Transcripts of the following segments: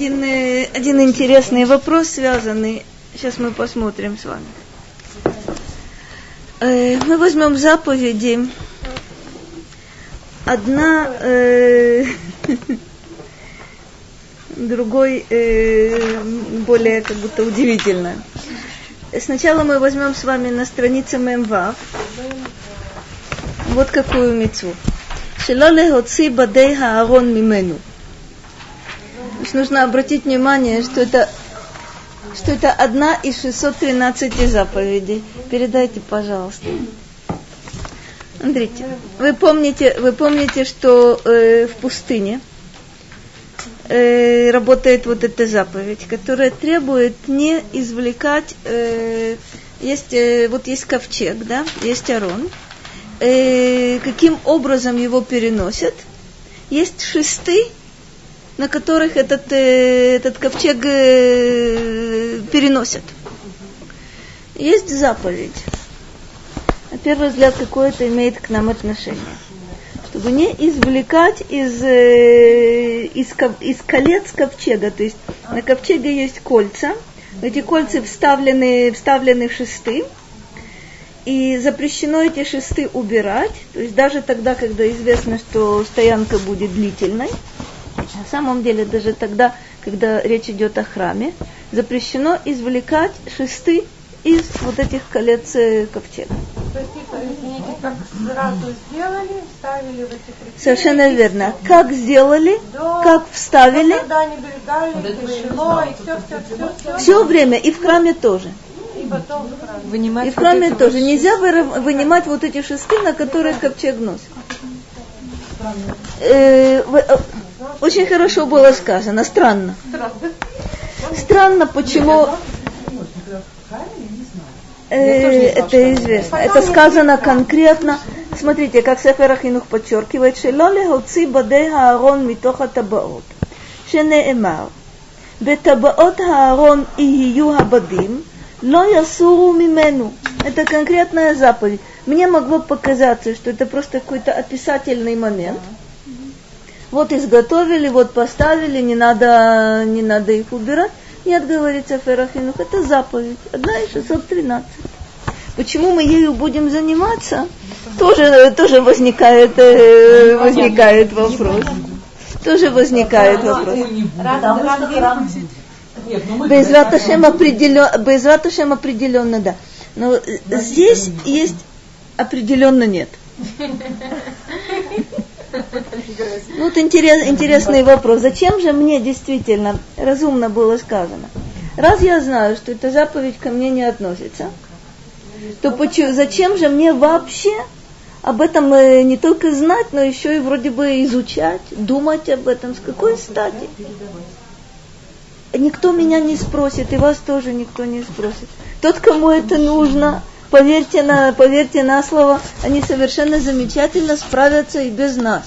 один, э, один интересный вопрос связанный. Сейчас мы посмотрим с вами. Э, мы возьмем заповеди. Одна э, другой э, более как будто удивительная. Сначала мы возьмем с вами на странице Мемвав вот какую мецву. Шелоле хоци бадей мимену. Нужно обратить внимание, что это что это одна из 613 заповедей. Передайте, пожалуйста. Смотрите, вы помните, вы помните, что э, в пустыне э, работает вот эта заповедь, которая требует не извлекать, э, есть, э, вот есть ковчег, да, есть арон, э, каким образом его переносят. Есть шесты, на которых этот, э, этот ковчег э, переносят. Есть заповедь. На первый взгляд, какое это имеет к нам отношение. Чтобы не извлекать из, э, из, из колец ковчега. То есть на ковчеге есть кольца. Эти кольца вставлены, вставлены в шесты. И запрещено эти шесты убирать. То есть даже тогда, когда известно, что стоянка будет длительной. На самом деле, даже тогда, когда речь идет о храме, запрещено извлекать шесты из вот этих колец э, ковчега. Совершенно верно. Как сделали, До... как вставили. все, время, и в храме тоже. И, вынимать и в храме тоже. Нельзя вынимать вот эти шесты, на которые ковчег носит. Э, очень хорошо было сказано. Странно. Странно, почему... Э, это известно. Это сказано конкретно. Смотрите, как Сефер Ахинух подчеркивает, שלא להוציא בדי הארון מתוך הטבעות, שנאמר, בטבעות הארון יהיו הבדים, לא יסורו ממנו. Это конкретная заповедь. Мне могло показаться, что это просто какой-то описательный момент. Вот изготовили, вот поставили, не надо, не надо их убирать. Нет, говорится Ферахинух, это заповедь, одна из 613. Почему мы ею будем заниматься? Тоже, тоже возникает, э, возникает вопрос. Тоже возникает вопрос. Без Раташем определенно, определенно, да. Но здесь есть определенно нет. Ну, вот интерес, интересный вопрос. Зачем же мне действительно разумно было сказано? Раз я знаю, что эта заповедь ко мне не относится, то почему, зачем же мне вообще об этом э, не только знать, но еще и вроде бы изучать, думать об этом, с какой стати? Никто меня не спросит, и вас тоже никто не спросит. Тот, кому это нужно, поверьте на, поверьте на слово, они совершенно замечательно справятся и без нас.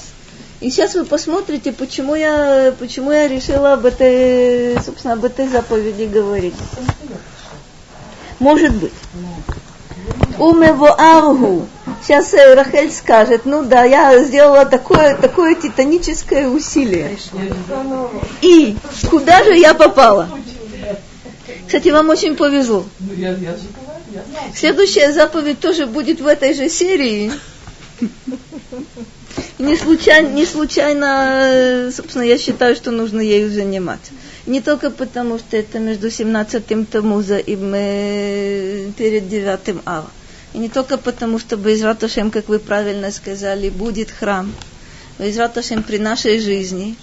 И сейчас вы посмотрите, почему я, почему я решила об этой, собственно, об этой заповеди говорить. Может быть. Умево аргу. Сейчас э, Рахель скажет, ну да, я сделала такое, такое титаническое усилие. И куда же я попала? Кстати, вам очень повезло. Следующая заповедь тоже будет в этой же серии. Не случайно, не случайно, собственно, я считаю, что нужно ею заниматься. Не только потому, что это между 17-м Тамуза и мы перед 9-м Ава. И не только потому, что Безраташем, как вы правильно сказали, будет храм. Безраташем при нашей жизни.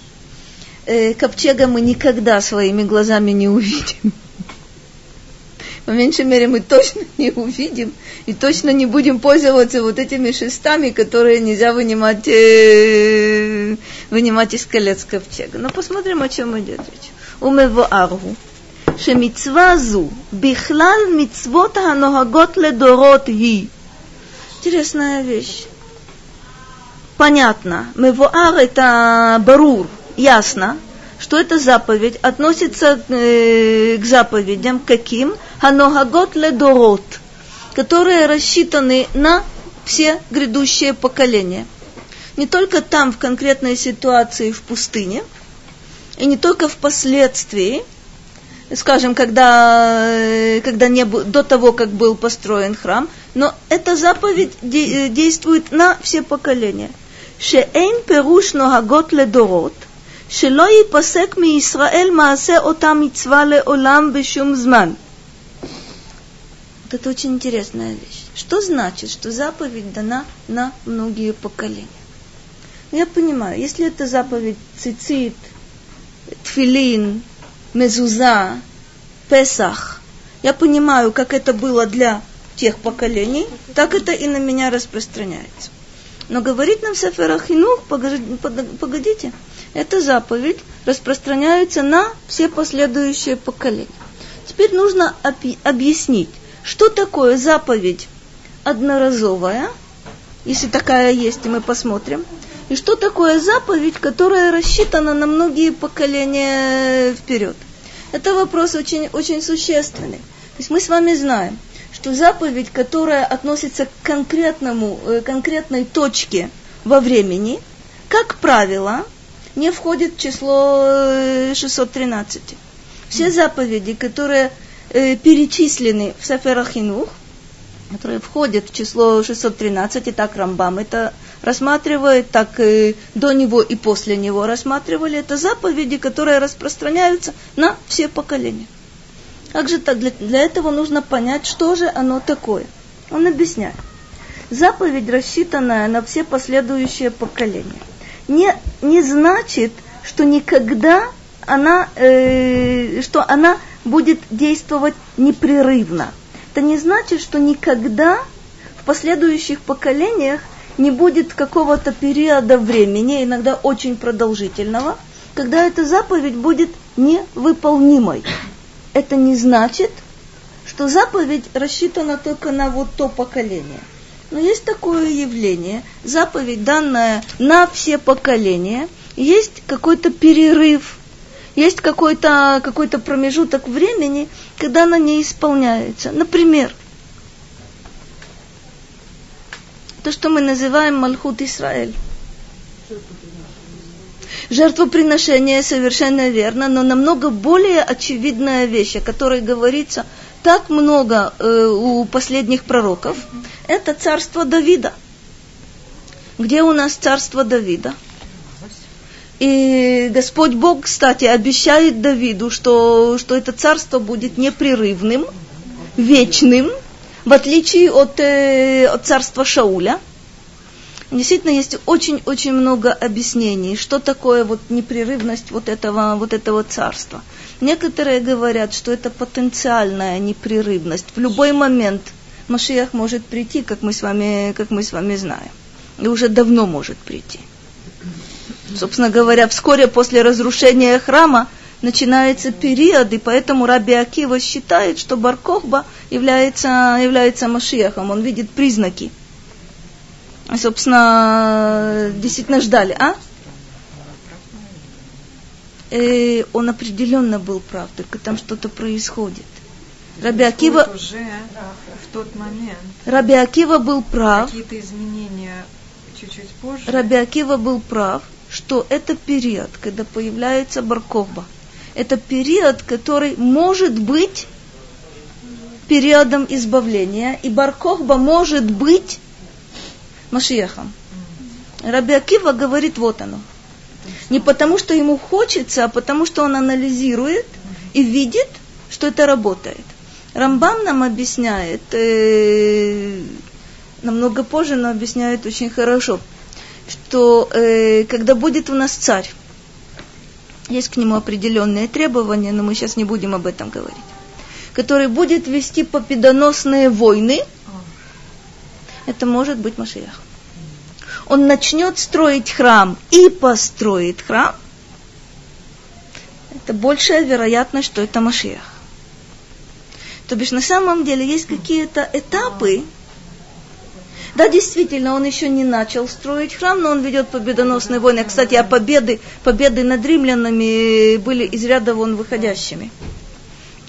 Э, ковчега мы никогда своими глазами не увидим по меньшей мере мы точно не увидим и точно не будем пользоваться вот этими шестами, которые нельзя вынимать, э, вынимать из колец ковчега. Но посмотрим, о чем идет речь. Умево аргу. שמצווה זו בכלל מצוות הנוהגות לדורות היא. Интересная вещь. Понятно. Мевуар это барур, ясно что эта заповедь относится э, к заповедям каким? Ханогагот ледорот, которые рассчитаны на все грядущие поколения. Не только там, в конкретной ситуации в пустыне, и не только впоследствии, скажем, когда, э, когда не, до того, как был построен храм, но эта заповедь де, э, действует на все поколения. Шеэйн перуш ногагот ледорот – שלא ייפסק מישראל מעשה אותה מצווה לעולם בשום זמן. Вот это очень интересная вещь. Что значит, что заповедь дана на многие поколения? Я понимаю, если это заповедь цицит, тфилин, мезуза, песах, я понимаю, как это было для тех поколений, так это и на меня распространяется. Но говорит нам Сефер Ахинух, погодите, эта заповедь распространяется на все последующие поколения. Теперь нужно объяснить, что такое заповедь одноразовая, если такая есть, и мы посмотрим, и что такое заповедь, которая рассчитана на многие поколения вперед. Это вопрос очень, очень существенный. То есть мы с вами знаем, что заповедь, которая относится к конкретному, э, конкретной точке во времени, как правило, не входит в число 613. Э, Все заповеди, которые э, перечислены в Саферахинух, которые входят в число 613, и так Рамбам это рассматривает, так и до него и после него рассматривали, это заповеди, которые распространяются на все поколения. Как же так? Для, для этого нужно понять, что же оно такое. Он объясняет. Заповедь, рассчитанная на все последующие поколения, не, не значит, что никогда она, э, что она будет действовать непрерывно. Это не значит, что никогда в последующих поколениях не будет какого-то периода времени, иногда очень продолжительного, когда эта заповедь будет невыполнимой. Это не значит, что заповедь рассчитана только на вот то поколение. Но есть такое явление, заповедь, данная на все поколения, есть какой-то перерыв есть какой-то какой промежуток времени, когда она не исполняется. Например, то, что мы называем Мальхут Исраэль. Жертвоприношение совершенно верно, но намного более очевидная вещь, о которой говорится так много э, у последних пророков, это царство Давида. Где у нас царство Давида? И Господь Бог, кстати, обещает Давиду, что, что это царство будет непрерывным, вечным, в отличие от, э, от царства Шауля. Действительно, есть очень-очень много объяснений, что такое вот непрерывность вот этого, вот этого царства. Некоторые говорят, что это потенциальная непрерывность. В любой момент Машиях может прийти, как мы с вами, как мы с вами знаем. И уже давно может прийти. Собственно говоря, вскоре после разрушения храма начинается период, и поэтому Раби Акива считает, что Баркохба является, является Машиахом, он видит признаки. Собственно, действительно ждали, а? И э, он определенно был прав, только там что-то происходит. Раби Акива... Уже в тот момент. Раби Акива был прав. Какие-то изменения чуть-чуть позже. Раби Акива был прав, что это период, когда появляется Барковба. Это период, который может быть периодом избавления, и Барковба может быть Машиехом. Раби Акива говорит, вот оно. Не потому, что ему хочется, а потому, что он анализирует и видит, что это работает. Рамбам нам объясняет, э, намного позже, но объясняет очень хорошо что э, когда будет у нас царь, есть к нему определенные требования, но мы сейчас не будем об этом говорить, который будет вести победоносные войны, это может быть Машиях. Он начнет строить храм и построит храм, это большая вероятность, что это Машиях. То бишь на самом деле есть какие-то этапы, да, действительно, он еще не начал строить храм, но он ведет победоносные войны. Кстати, а победы, победы над римлянами были из ряда вон выходящими.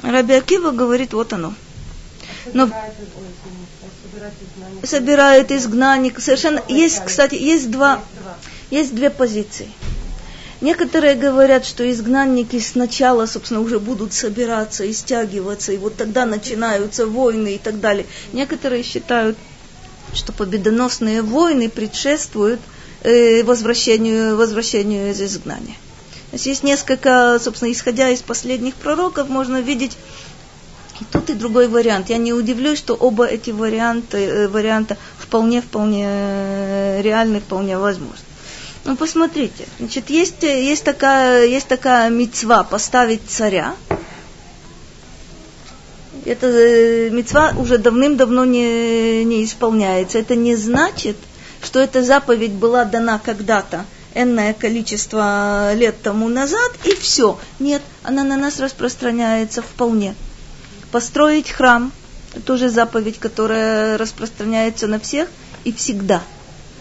Раби Акива говорит, вот оно. Но собирает изгнанник. Совершенно есть, кстати, есть два, есть две позиции. Некоторые говорят, что изгнанники сначала, собственно, уже будут собираться и стягиваться, и вот тогда начинаются войны и так далее. Некоторые считают, что победоносные войны предшествуют э, возвращению, возвращению из изгнания. То есть есть несколько, собственно, исходя из последних пророков, можно видеть и тот, и другой вариант. Я не удивлюсь, что оба эти варианта, э, варианта вполне-вполне э, реальны, вполне возможны. Ну, посмотрите, значит, есть, есть, такая, есть такая мецва поставить царя. Эта э, мецва уже давным-давно не, не исполняется. Это не значит, что эта заповедь была дана когда-то, энное количество лет тому назад, и все. Нет, она на нас распространяется вполне. Построить храм – тоже заповедь, которая распространяется на всех и всегда.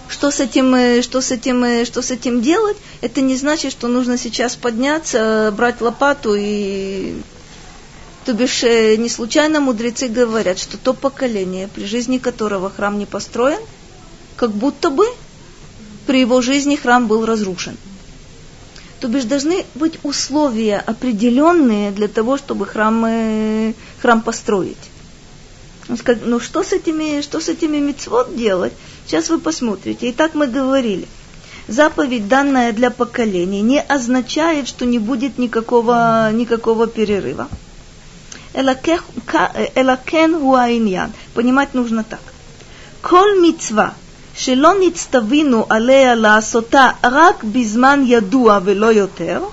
Что с этим, э, что с этим, э, что с этим делать, это не значит, что нужно сейчас подняться, брать лопату и то бишь, э, не случайно мудрецы говорят, что то поколение, при жизни которого храм не построен, как будто бы при его жизни храм был разрушен. То бишь должны быть условия определенные для того, чтобы храм, э, храм построить. Ну что с этими, что с этими мецвод делать? Сейчас вы посмотрите. И так мы говорили. Заповедь, данная для поколений, не означает, что не будет никакого, никакого перерыва. Элакен хуаиньян. Понимать нужно так. Коль мецва, שלא נצטווינו עליה לעשותה רק בזמן ידוע ולא יותר,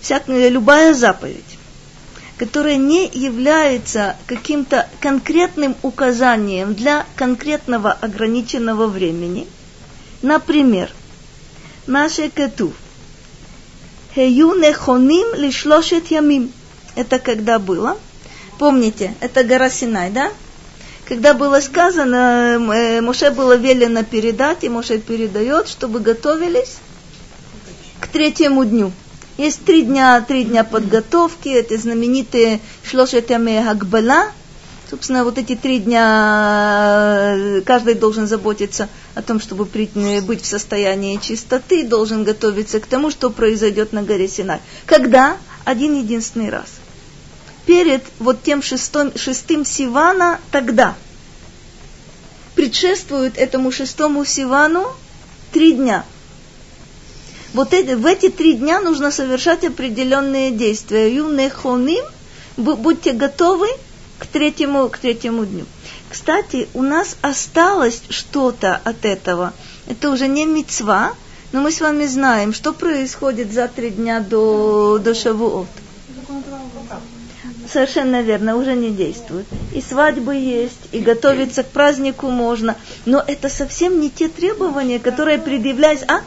всякая, любая заповедь, которая не является каким-то конкретным указанием для конкретного ограниченного времени. Например, Маше Кетув. Хею нехоним лишлошет ямим. Это когда было? Помните, это гора Синай, да? Когда было сказано, э, Моше было велено передать, и Моше передает, чтобы готовились к третьему дню. Есть три дня, три дня подготовки, это знаменитые шлошетами Хагбала. Собственно, вот эти три дня э, каждый должен заботиться о том, чтобы быть в состоянии чистоты, должен готовиться к тому, что произойдет на горе Синай. Когда? Один единственный раз перед вот тем шестом, шестым Сивана тогда. Предшествует этому шестому Сивану три дня. Вот эти, в эти три дня нужно совершать определенные действия. Юнехоним, будьте готовы к третьему, к третьему дню. Кстати, у нас осталось что-то от этого. Это уже не мецва, но мы с вами знаем, что происходит за три дня до, до Шавуот совершенно верно, уже не действует. И свадьбы есть, и готовиться к празднику можно. Но это совсем не те требования, которые предъявляются. А?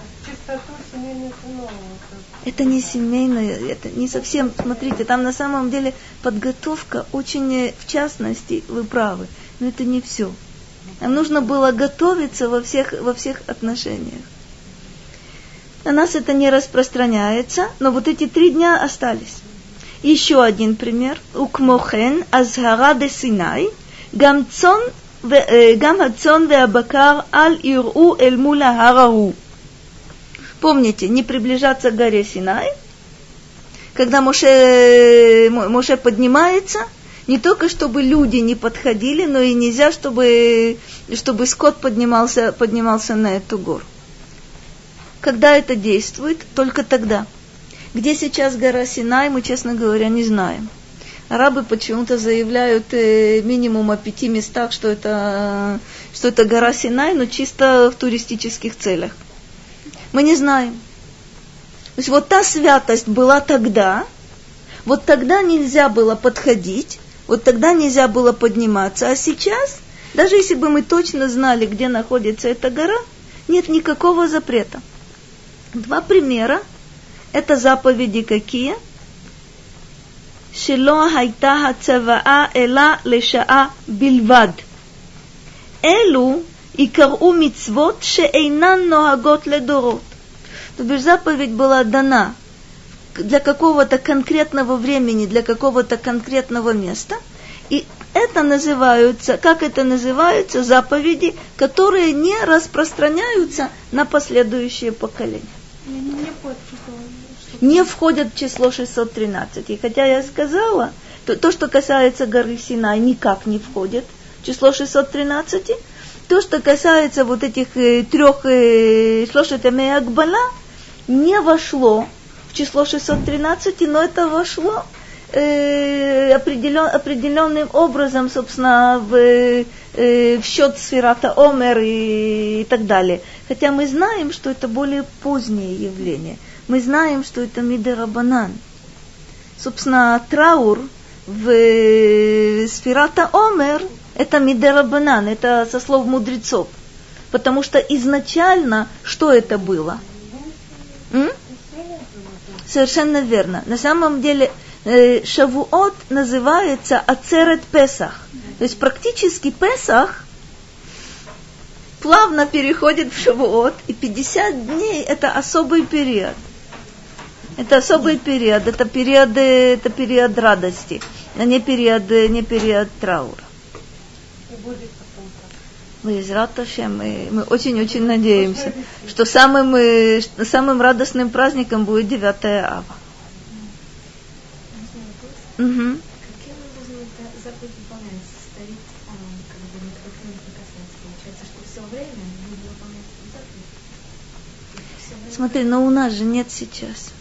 Это не семейное, это не совсем, смотрите, там на самом деле подготовка очень, в частности, вы правы, но это не все. Нам нужно было готовиться во всех, во всех отношениях. На нас это не распространяется, но вот эти три дня остались. Еще один пример. וכמוכן, אזהרה דסיני, גם צאן, גם הצאן והבקר אל יראו אל מול ההר ההוא. Помните, не приближаться к горе Синай, когда Моше, Моше поднимается, не только чтобы люди не подходили, но и нельзя, чтобы, чтобы скот поднимался, поднимался на эту гору. Когда это действует? Только тогда. где сейчас гора Синай, мы, честно говоря, не знаем. Арабы почему-то заявляют э, минимум о пяти местах, что это, что это гора Синай, но чисто в туристических целях. Мы не знаем. То есть вот та святость была тогда, вот тогда нельзя было подходить, вот тогда нельзя было подниматься, а сейчас, даже если бы мы точно знали, где находится эта гора, нет никакого запрета. Два примера – это заповеди какие? Шило хайта хацаваа эла лешаа бильвад. Элу икару мицвот шеэйнан ногагот ледорот. То бишь заповедь была дана для какого-то конкретного времени, для какого-то конкретного места. И это называются, как это называются, заповеди, которые не распространяются на последующие поколения. Я не, ну, не входят в число 613. И хотя я сказала, то, то что касается горы Синай, никак не входит в число 613. То, что касается вот этих э, трех э, шлошетами Акбала, не вошло в число 613, но это вошло э, определен, определенным образом, собственно, в, э, в счет сферата Омер и, и так далее. Хотя мы знаем, что это более позднее явление. Мы знаем, что это Мидерабанан. Собственно, траур в э, сферата Омер это Мидерабанан, это со слов мудрецов. Потому что изначально что это было? М? Совершенно верно. На самом деле э, Шавуот называется Ацерет Песах. То есть практически Песах плавно переходит в Шавуот, и 50 дней это особый период. Это особый период, это период, это период радости, а не период, не период траура. Мы из мы, мы очень-очень надеемся, что самым, э, самым радостным праздником будет 9 ава. Угу. Смотри, но у нас же нет сейчас.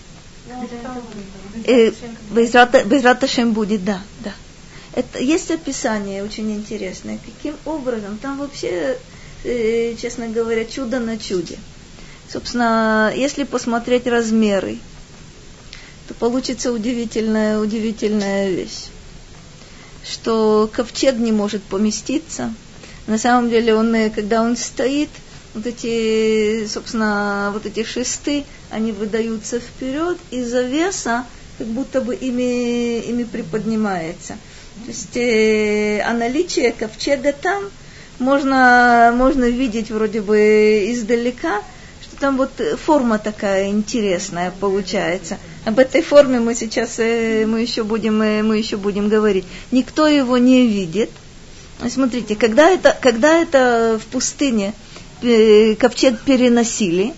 Э, без Раташем будет, да, да. Это, есть описание очень интересное, каким образом, там вообще, э, честно говоря, чудо на чуде. Собственно, если посмотреть размеры, то получится удивительная, удивительная вещь, что ковчег не может поместиться. На самом деле, он, э, когда он стоит, вот эти, собственно, вот эти шесты, они выдаются вперед, и завеса как будто бы ими, ими приподнимается. То есть э, а наличие ковчега там можно, можно видеть вроде бы издалека, что там вот форма такая интересная получается. Об этой форме мы сейчас э, мы еще будем, э, мы еще будем говорить. Никто его не видит. Смотрите, когда это, когда это в пустыне э, ковчег переносили,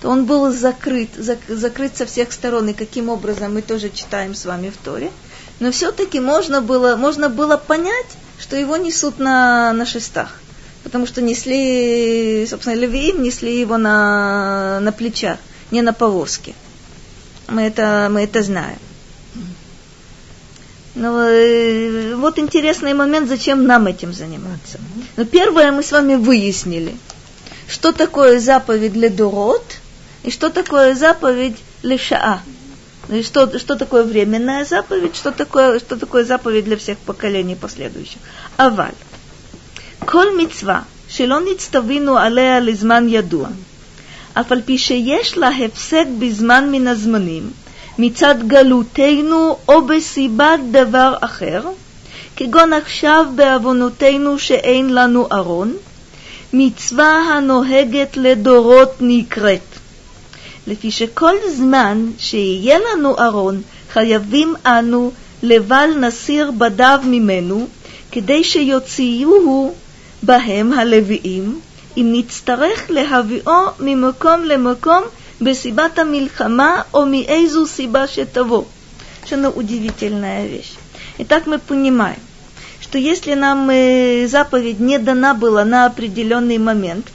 то он был закрыт, зак, закрыт со всех сторон, и каким образом мы тоже читаем с вами в Торе – но все-таки можно было, можно было понять, что его несут на, на шестах. Потому что несли, собственно, Левиим несли его на, на плечах, не на повозке. Мы это, мы это знаем. Но э, вот интересный момент, зачем нам этим заниматься. Но первое мы с вами выяснили, что такое заповедь для Дорот и что такое заповедь Лешаа. Ну что, что такое временная заповедь, что такое, что такое заповедь для всех поколений последующих. Аваль. כל מצווה שלא נצטווינו עליה לזמן ידוע, אף על פי שיש לה הפסק בזמן מן הזמנים, מצד גלותנו או בסיבת דבר אחר, כגון עכשיו בעוונותינו שאין לנו ארון, מצווה הנוהגת לדורות נקראת. לפי שכל זמן שיהיה לנו ארון, חייבים אנו לבל נסיר בדיו ממנו, כדי שיוציאוהו בהם הלוויים, אם נצטרך להביאו ממקום למקום בסיבת המלחמה או מאיזו סיבה שתבוא. Совершенно удивительная вещь. Итак, мы понимаем, что если нам э, заповедь не дана была на определенный момент,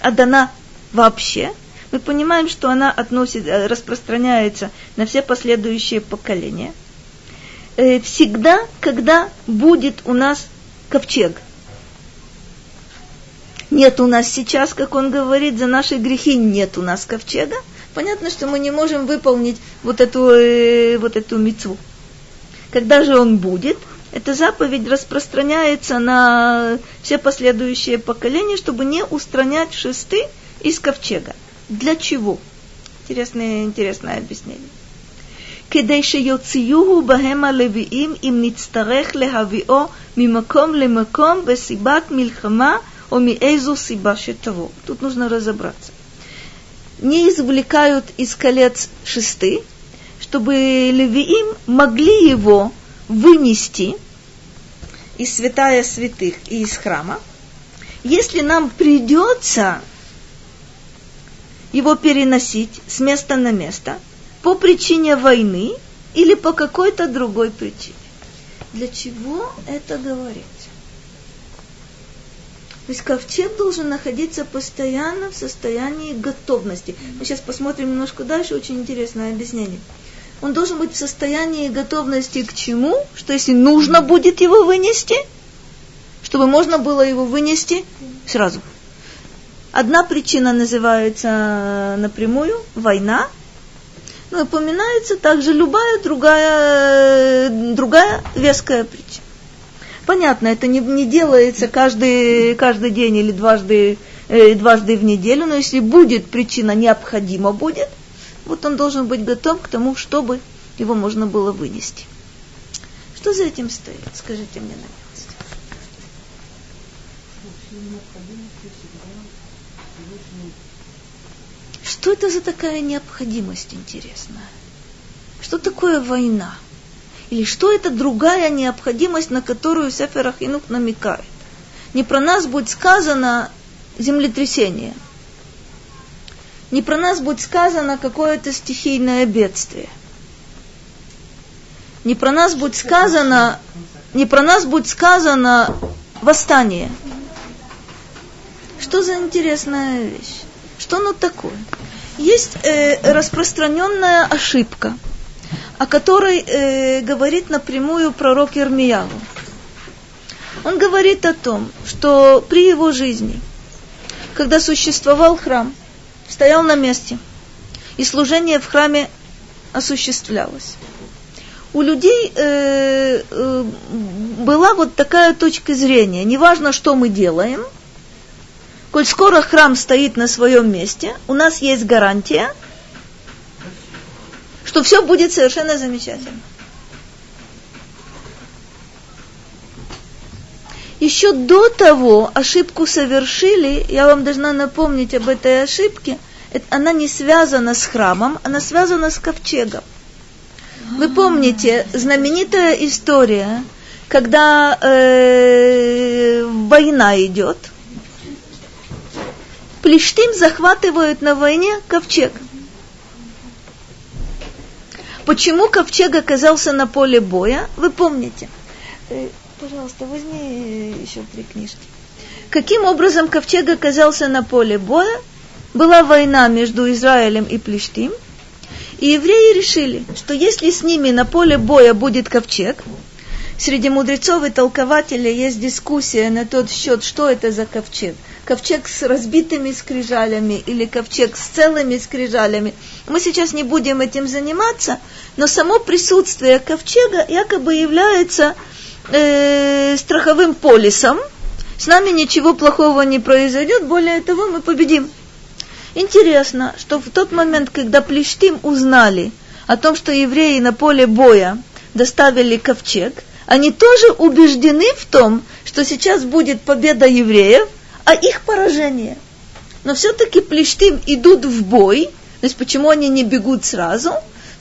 а дана вообще – мы понимаем, что она относит, э, распространяется на все последующие поколения. Э, всегда, когда будет у нас ковчег. Нет у нас сейчас, как он говорит, за наши грехи нет у нас ковчега. Понятно, что мы не можем выполнить вот эту, э, вот эту мецву. Когда же он будет, эта заповедь распространяется на все последующие поколения, чтобы не устранять шесты из ковчега. Для чего? Интересное, интересное объяснение. כדי שיוציאוהו בהם הלוויים אם נצטרך להביאו ממקום למקום בסיבת מלחמה או מאיזו סיבה שתבוא. Тут нужно разобраться. Не извлекают из колец шесты, чтобы левиим могли его вынести из святая святых и из храма, если нам придется его переносить с места на место по причине войны или по какой-то другой причине. Для чего это говорится? То есть ковчег должен находиться постоянно в состоянии готовности. Мы сейчас посмотрим немножко дальше, очень интересное объяснение. Он должен быть в состоянии готовности к чему? Что если нужно будет его вынести, чтобы можно было его вынести сразу. Одна причина называется напрямую война, но упоминается также любая другая, другая веская причина. Понятно, это не, не делается каждый, каждый день или дважды, э, дважды в неделю, но если будет причина, необходимо будет, вот он должен быть готов к тому, чтобы его можно было вынести. Что за этим стоит? Скажите мне на Что это за такая необходимость интересная? Что такое война? Или что это другая необходимость, на которую Сефер Ахинух намекает? Не про нас будет сказано землетрясение. Не про нас будет сказано какое-то стихийное бедствие. Не про нас будет сказано, не про нас будет сказано восстание. Что за интересная вещь? Что оно такое? Есть э, распространенная ошибка – о которой э, говорит напрямую пророк Ирмияву. Он говорит о том, что при его жизни, когда существовал храм, стоял на месте, и служение в храме осуществлялось. У людей э, э, была вот такая точка зрения. Неважно, что мы делаем, коль скоро храм стоит на своем месте, у нас есть гарантия – что все будет совершенно замечательно. Еще до того ошибку совершили, я вам должна напомнить об этой ошибке, она не связана с храмом, она связана с ковчегом. Вы помните, знаменитая история, когда э, война идет, Плештим захватывают на войне ковчег – Почему ковчег оказался на поле боя? Вы помните. Э, пожалуйста, возьми еще три книжки. Каким образом ковчег оказался на поле боя? Была война между Израилем и Плештим. И евреи решили, что если с ними на поле боя будет ковчег, среди мудрецов и толкователей есть дискуссия на тот счет, что это за ковчег ковчег с разбитыми скрижалями или ковчег с целыми скрижалями. Мы сейчас не будем этим заниматься, но само присутствие ковчега якобы является э, страховым полисом. С нами ничего плохого не произойдет, более того, мы победим. Интересно, что в тот момент, когда Плештим узнали о том, что евреи на поле боя доставили ковчег, они тоже убеждены в том, что сейчас будет победа евреев, а их поражение. Но все-таки плештим идут в бой. То есть почему они не бегут сразу?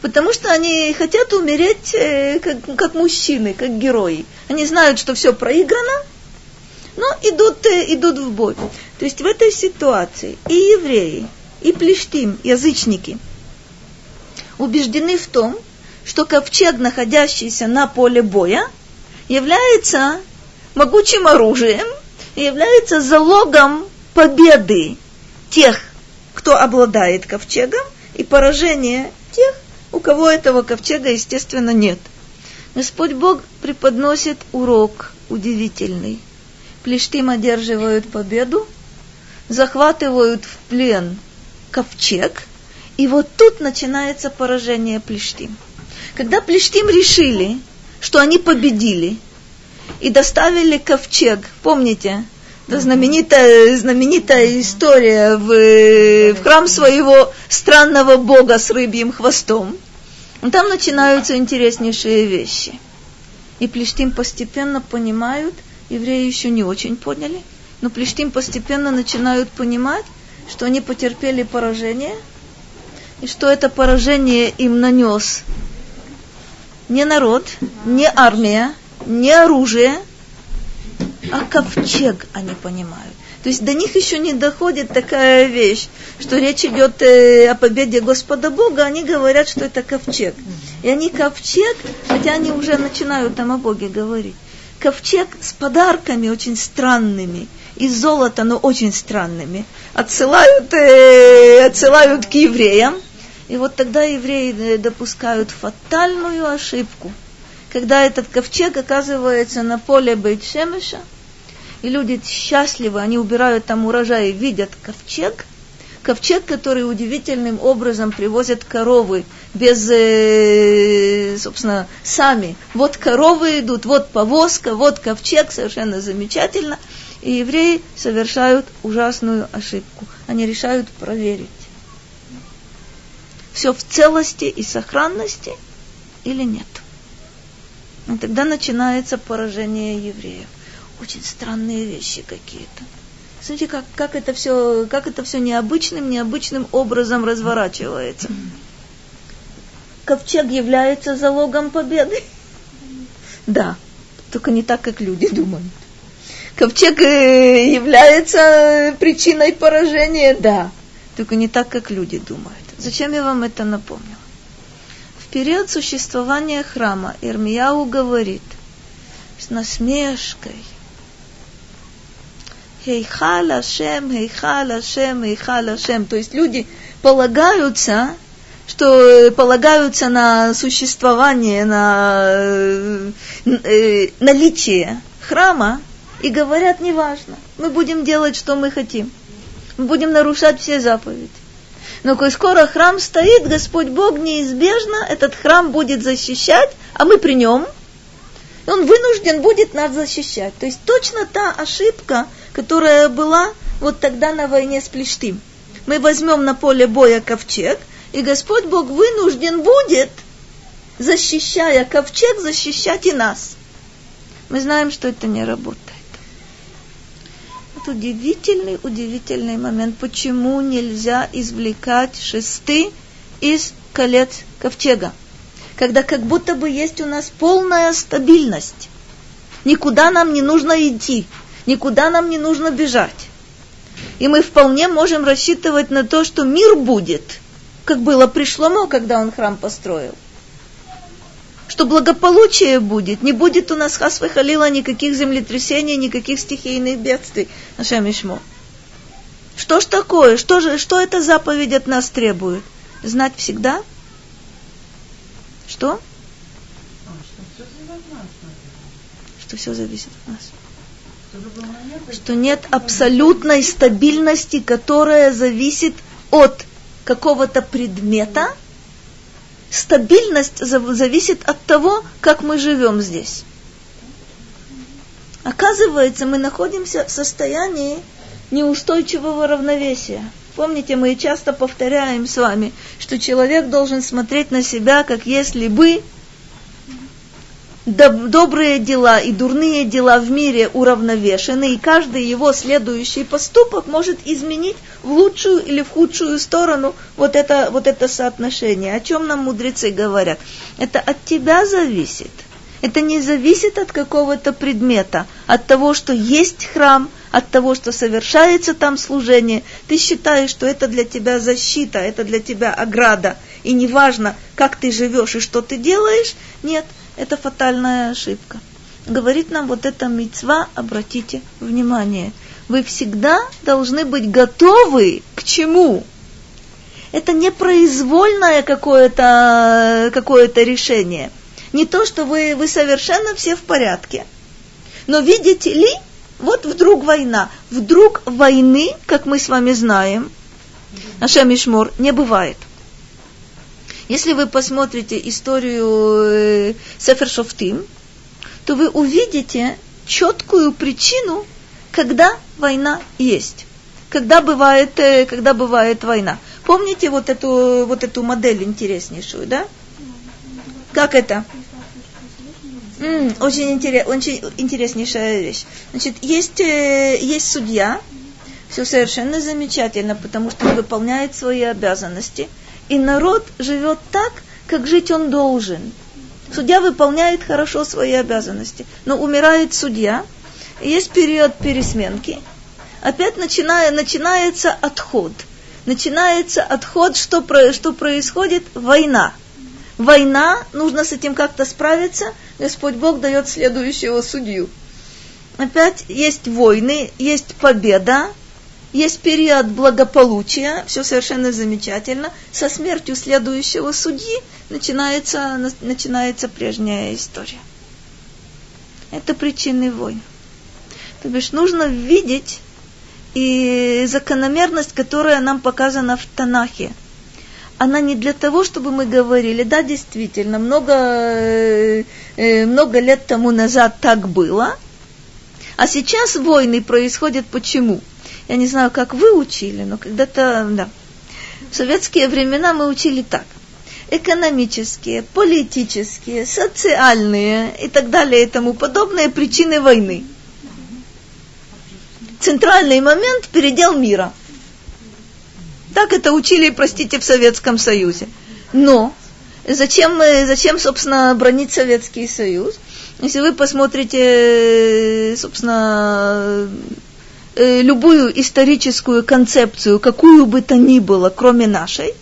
Потому что они хотят умереть э, как, как мужчины, как герои. Они знают, что все проиграно, но идут, э, идут в бой. То есть в этой ситуации и евреи, и плештим, язычники, убеждены в том, что ковчег, находящийся на поле боя, является могучим оружием, является залогом победы тех, кто обладает ковчегом, и поражения тех, у кого этого ковчега, естественно, нет. Господь Бог преподносит урок удивительный. Плештим одерживают победу, захватывают в плен ковчег, и вот тут начинается поражение Плештим. Когда Плештим решили, что они победили, и доставили ковчег. Помните? Это знаменитая, знаменитая история в, в храм своего странного бога с рыбьим хвостом. там начинаются интереснейшие вещи. И Плештим постепенно понимают, евреи еще не очень поняли, но Плештим постепенно начинают понимать, что они потерпели поражение, и что это поражение им нанес не народ, не армия, не оружие, а ковчег они понимают. То есть до них еще не доходит такая вещь, что речь идет э, о победе Господа Бога, они говорят, что это ковчег. И они ковчег, хотя они уже начинают там о Боге говорить. Ковчег с подарками очень странными, из золота, но очень странными. Отсылают, э, отсылают к евреям. И вот тогда евреи э, допускают фатальную ошибку, когда этот ковчег оказывается на поле Бейт-Шемеша – и люди счастливы, они убирают там урожай, видят ковчег, ковчег, который удивительным образом привозят коровы без, э, собственно, сами. Вот коровы идут, вот повозка, вот ковчег, совершенно замечательно. И евреи совершают ужасную ошибку. Они решают проверить. Все в целости и сохранности или нет. И тогда начинается поражение евреев очень странные вещи какие-то. Смотрите, как, как это все, как это все необычным, необычным образом разворачивается. Ковчег является залогом победы. Да, только не так, как люди думают. Ковчег э, является причиной поражения, да, только не так, как люди думают. Зачем я вам это напомнила? В период существования храма Ирмияу говорит с насмешкой – Хейхал Ашем, Хейхал Ашем, Хейхал Ашем. То есть люди полагаются, что полагаются на существование, на э, э, наличие храма и говорят, неважно, мы будем делать, что мы хотим. Мы будем нарушать все заповеди. Но коль скоро храм стоит, Господь Бог неизбежно этот храм будет защищать, а мы при нем, он вынужден будет нас защищать. То есть точно та ошибка, которая была вот тогда на войне с Плештим. Мы возьмем на поле боя ковчег, и Господь Бог вынужден будет, защищая ковчег, защищать и нас. Мы знаем, что это не работает. Удивительный, удивительный момент. Почему нельзя извлекать шесты из колец ковчега? Когда как будто бы есть у нас полная стабильность. Никуда нам не нужно идти никуда нам не нужно бежать. И мы вполне можем рассчитывать на то, что мир будет, как было при Шломо, когда он храм построил. Что благополучие будет, не будет у нас хасвы халила никаких землетрясений, никаких стихийных бедствий. Наша Мишмо. Что ж такое? Что, же, что эта заповедь от нас требует? Знать всегда? Что? Что все зависит от нас что нет абсолютной стабильности, которая зависит от какого-то предмета. Стабильность зависит от того, как мы живем здесь. Оказывается, мы находимся в состоянии неустойчивого равновесия. Помните, мы часто повторяем с вами, что человек должен смотреть на себя, как если бы добрые дела и дурные дела в мире уравновешены, и каждый его следующий поступок может изменить в лучшую или в худшую сторону вот это, вот это соотношение. О чем нам мудрецы говорят? Это от тебя зависит. Это не зависит от какого-то предмета, от того, что есть храм, от того, что совершается там служение. Ты считаешь, что это для тебя защита, это для тебя ограда, и неважно, как ты живешь и что ты делаешь, нет, это фатальная ошибка. Говорит нам вот эта мецва, обратите внимание, вы всегда должны быть готовы к чему? Это не произвольное какое-то какое решение. Не то, что вы, вы совершенно все в порядке. Но видите ли, вот вдруг война. Вдруг войны, как мы с вами знаем, наша Мишмор, не бывает. Если вы посмотрите историю э, Сефер Шофтим, то вы увидите четкую причину, когда война есть. Когда бывает, э, когда бывает война. Помните вот эту, вот эту модель интереснейшую, да? Как это? Mm, очень, интерес, очень интереснейшая вещь. Значит, есть, э, есть судья, все совершенно замечательно, потому что он выполняет свои обязанности – и народ живет так, как жить он должен. Судья выполняет хорошо свои обязанности, но умирает судья, и есть период пересменки. опять начиная, начинается отход. Начинается отход, что, что происходит? Война. Война, нужно с этим как-то справиться. Господь Бог дает следующего судью. Опять есть войны, есть победа, есть период благополучия, все совершенно замечательно. Со смертью следующего судьи начинается, начинается прежняя история. Это причины войн. То бишь нужно видеть и закономерность, которая нам показана в Танахе. Она не для того, чтобы мы говорили, да, действительно, много, э, э, много лет тому назад так было, а сейчас войны происходят почему? Я не знаю, как вы учили, но когда-то, да, в советские времена мы учили так. Экономические, политические, социальные и так далее и тому подобное причины войны. Центральный момент – передел мира. Так это учили, простите, в Советском Союзе. Но зачем, зачем, собственно, бронить Советский Союз? Если вы посмотрите, собственно, Э, любую историческую концепцию, какую бы то ни было, кроме нашей,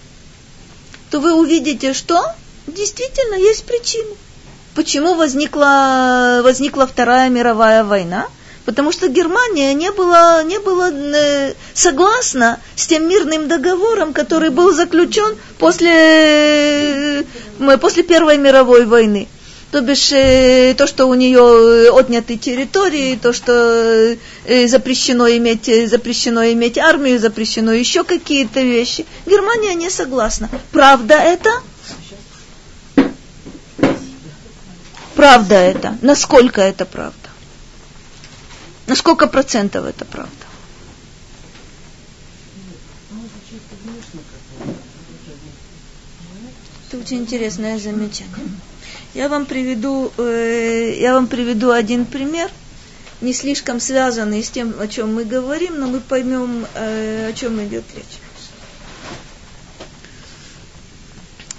то вы увидите, что действительно есть причины. Почему возникла, возникла Вторая мировая война? Потому что Германия не была, не была э, согласна с тем мирным договором, который был заключен после, э, после Первой мировой войны то бишь э, то, что у нее э, отняты территории, то, что э, запрещено иметь, запрещено иметь армию, запрещено еще какие-то вещи. Германия не согласна. Правда это? Правда это? Насколько это правда? На сколько процентов это правда? Это очень интересное замечание. Я вам приведу, э, я вам приведу один пример, не слишком связанный с тем, о чем мы говорим, но мы поймем, э, о чем идет речь.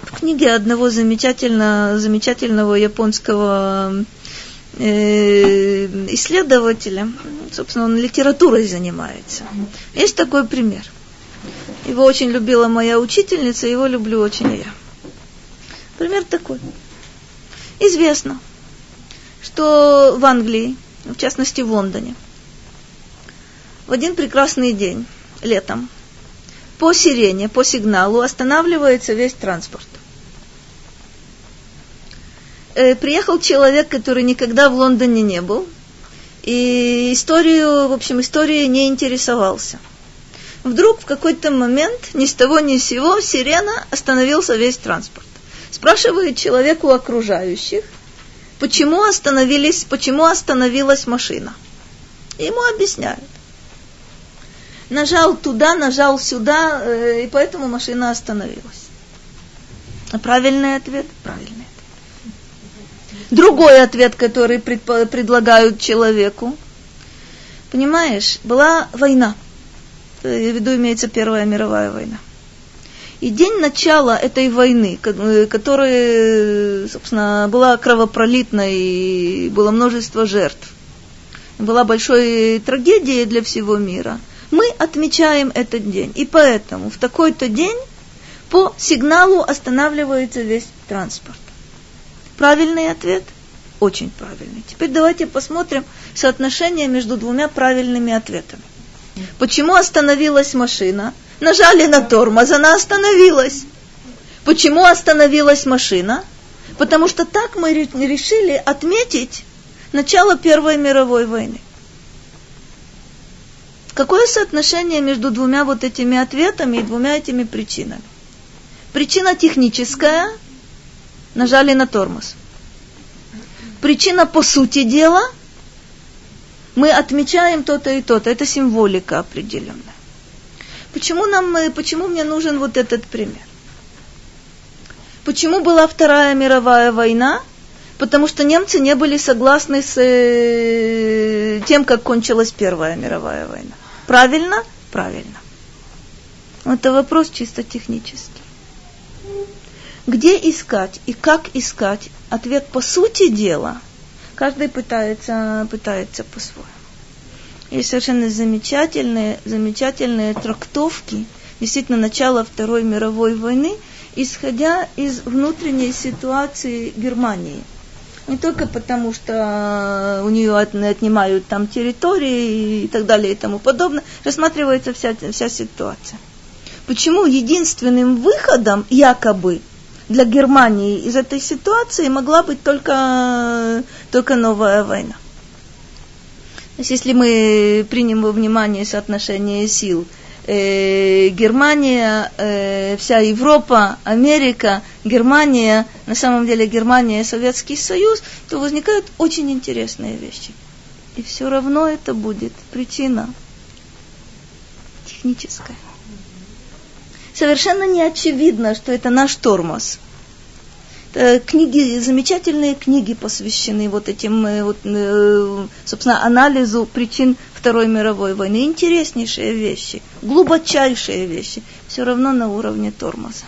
В книге одного замечательного, замечательного японского э, исследователя, собственно, он литературой занимается. Есть такой пример. Его очень любила моя учительница, его люблю очень я. Пример такой. Известно, что в Англии, в частности в Лондоне, в один прекрасный день, летом, по сирене, по сигналу останавливается весь транспорт. Э, приехал человек, который никогда в Лондоне не был, и историю, в общем, историей не интересовался. Вдруг в какой-то момент, ни с того ни с сего, сирена, остановился весь транспорт спрашивает человеку окружающих, почему, остановились, почему остановилась машина. Ему объясняют. Нажал туда, нажал сюда, э, и поэтому машина остановилась. А правильный ответ? Правильный. Другой ответ, который предлагают человеку. Понимаешь, была война. Э, в виду имеется Первая мировая война. И день начала этой войны, э, которая, собственно, была кровопролитной, и было множество жертв, была большой трагедией для всего мира, мы отмечаем этот день. И поэтому в такой-то день по сигналу останавливается весь транспорт. Правильный ответ? Очень правильный. Теперь давайте посмотрим соотношение между двумя правильными ответами. Почему остановилась машина? Нажали на тормоз, она остановилась. Почему остановилась машина? Потому что так мы решили отметить начало Первой мировой войны. Какое соотношение между двумя вот этими ответами и двумя этими причинами? Причина техническая, нажали на тормоз. Причина по сути дела, мы отмечаем то-то и то-то, это символика определенная. Почему, нам, э, почему мне нужен вот этот пример? Почему была Вторая мировая война? Потому что немцы не были согласны с э, тем, как кончилась Первая мировая война. Правильно? Правильно. Это вопрос чисто технический. Где искать и как искать? Ответ по сути дела каждый пытается, пытается по-своему. Есть совершенно замечательные, замечательные трактовки, действительно, начала Второй мировой войны, исходя из внутренней ситуации Германии. Не только потому, что у нее отнимают там территории и так далее и тому подобное, рассматривается вся, вся ситуация. Почему единственным выходом, якобы, для Германии из этой ситуации могла быть только, только новая война. Если мы примем во внимание соотношение сил, э, Германия, э, вся Европа, Америка, Германия, на самом деле Германия и Советский Союз, то возникают очень интересные вещи. И все равно это будет причина техническая совершенно не очевидно, что это наш тормоз. Книги, замечательные книги посвящены вот этим, э, вот, э, собственно, анализу причин Второй мировой войны. Интереснейшие вещи, глубочайшие вещи, все равно на уровне тормоза.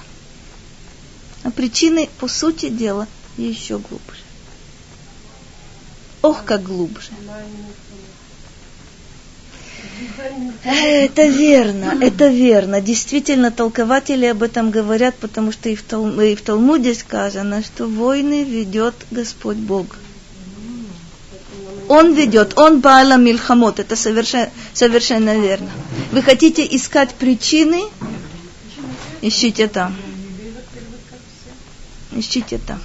А причины, по сути дела, еще глубже. Ох, как глубже. Это верно, это верно. Действительно, толкователи об этом говорят, потому что и в, Тал, и в Талмуде сказано, что войны ведет Господь Бог. Он ведет, он Баала Мильхамот, это совершенно, совершенно верно. Вы хотите искать причины? Ищите там. Ищите там.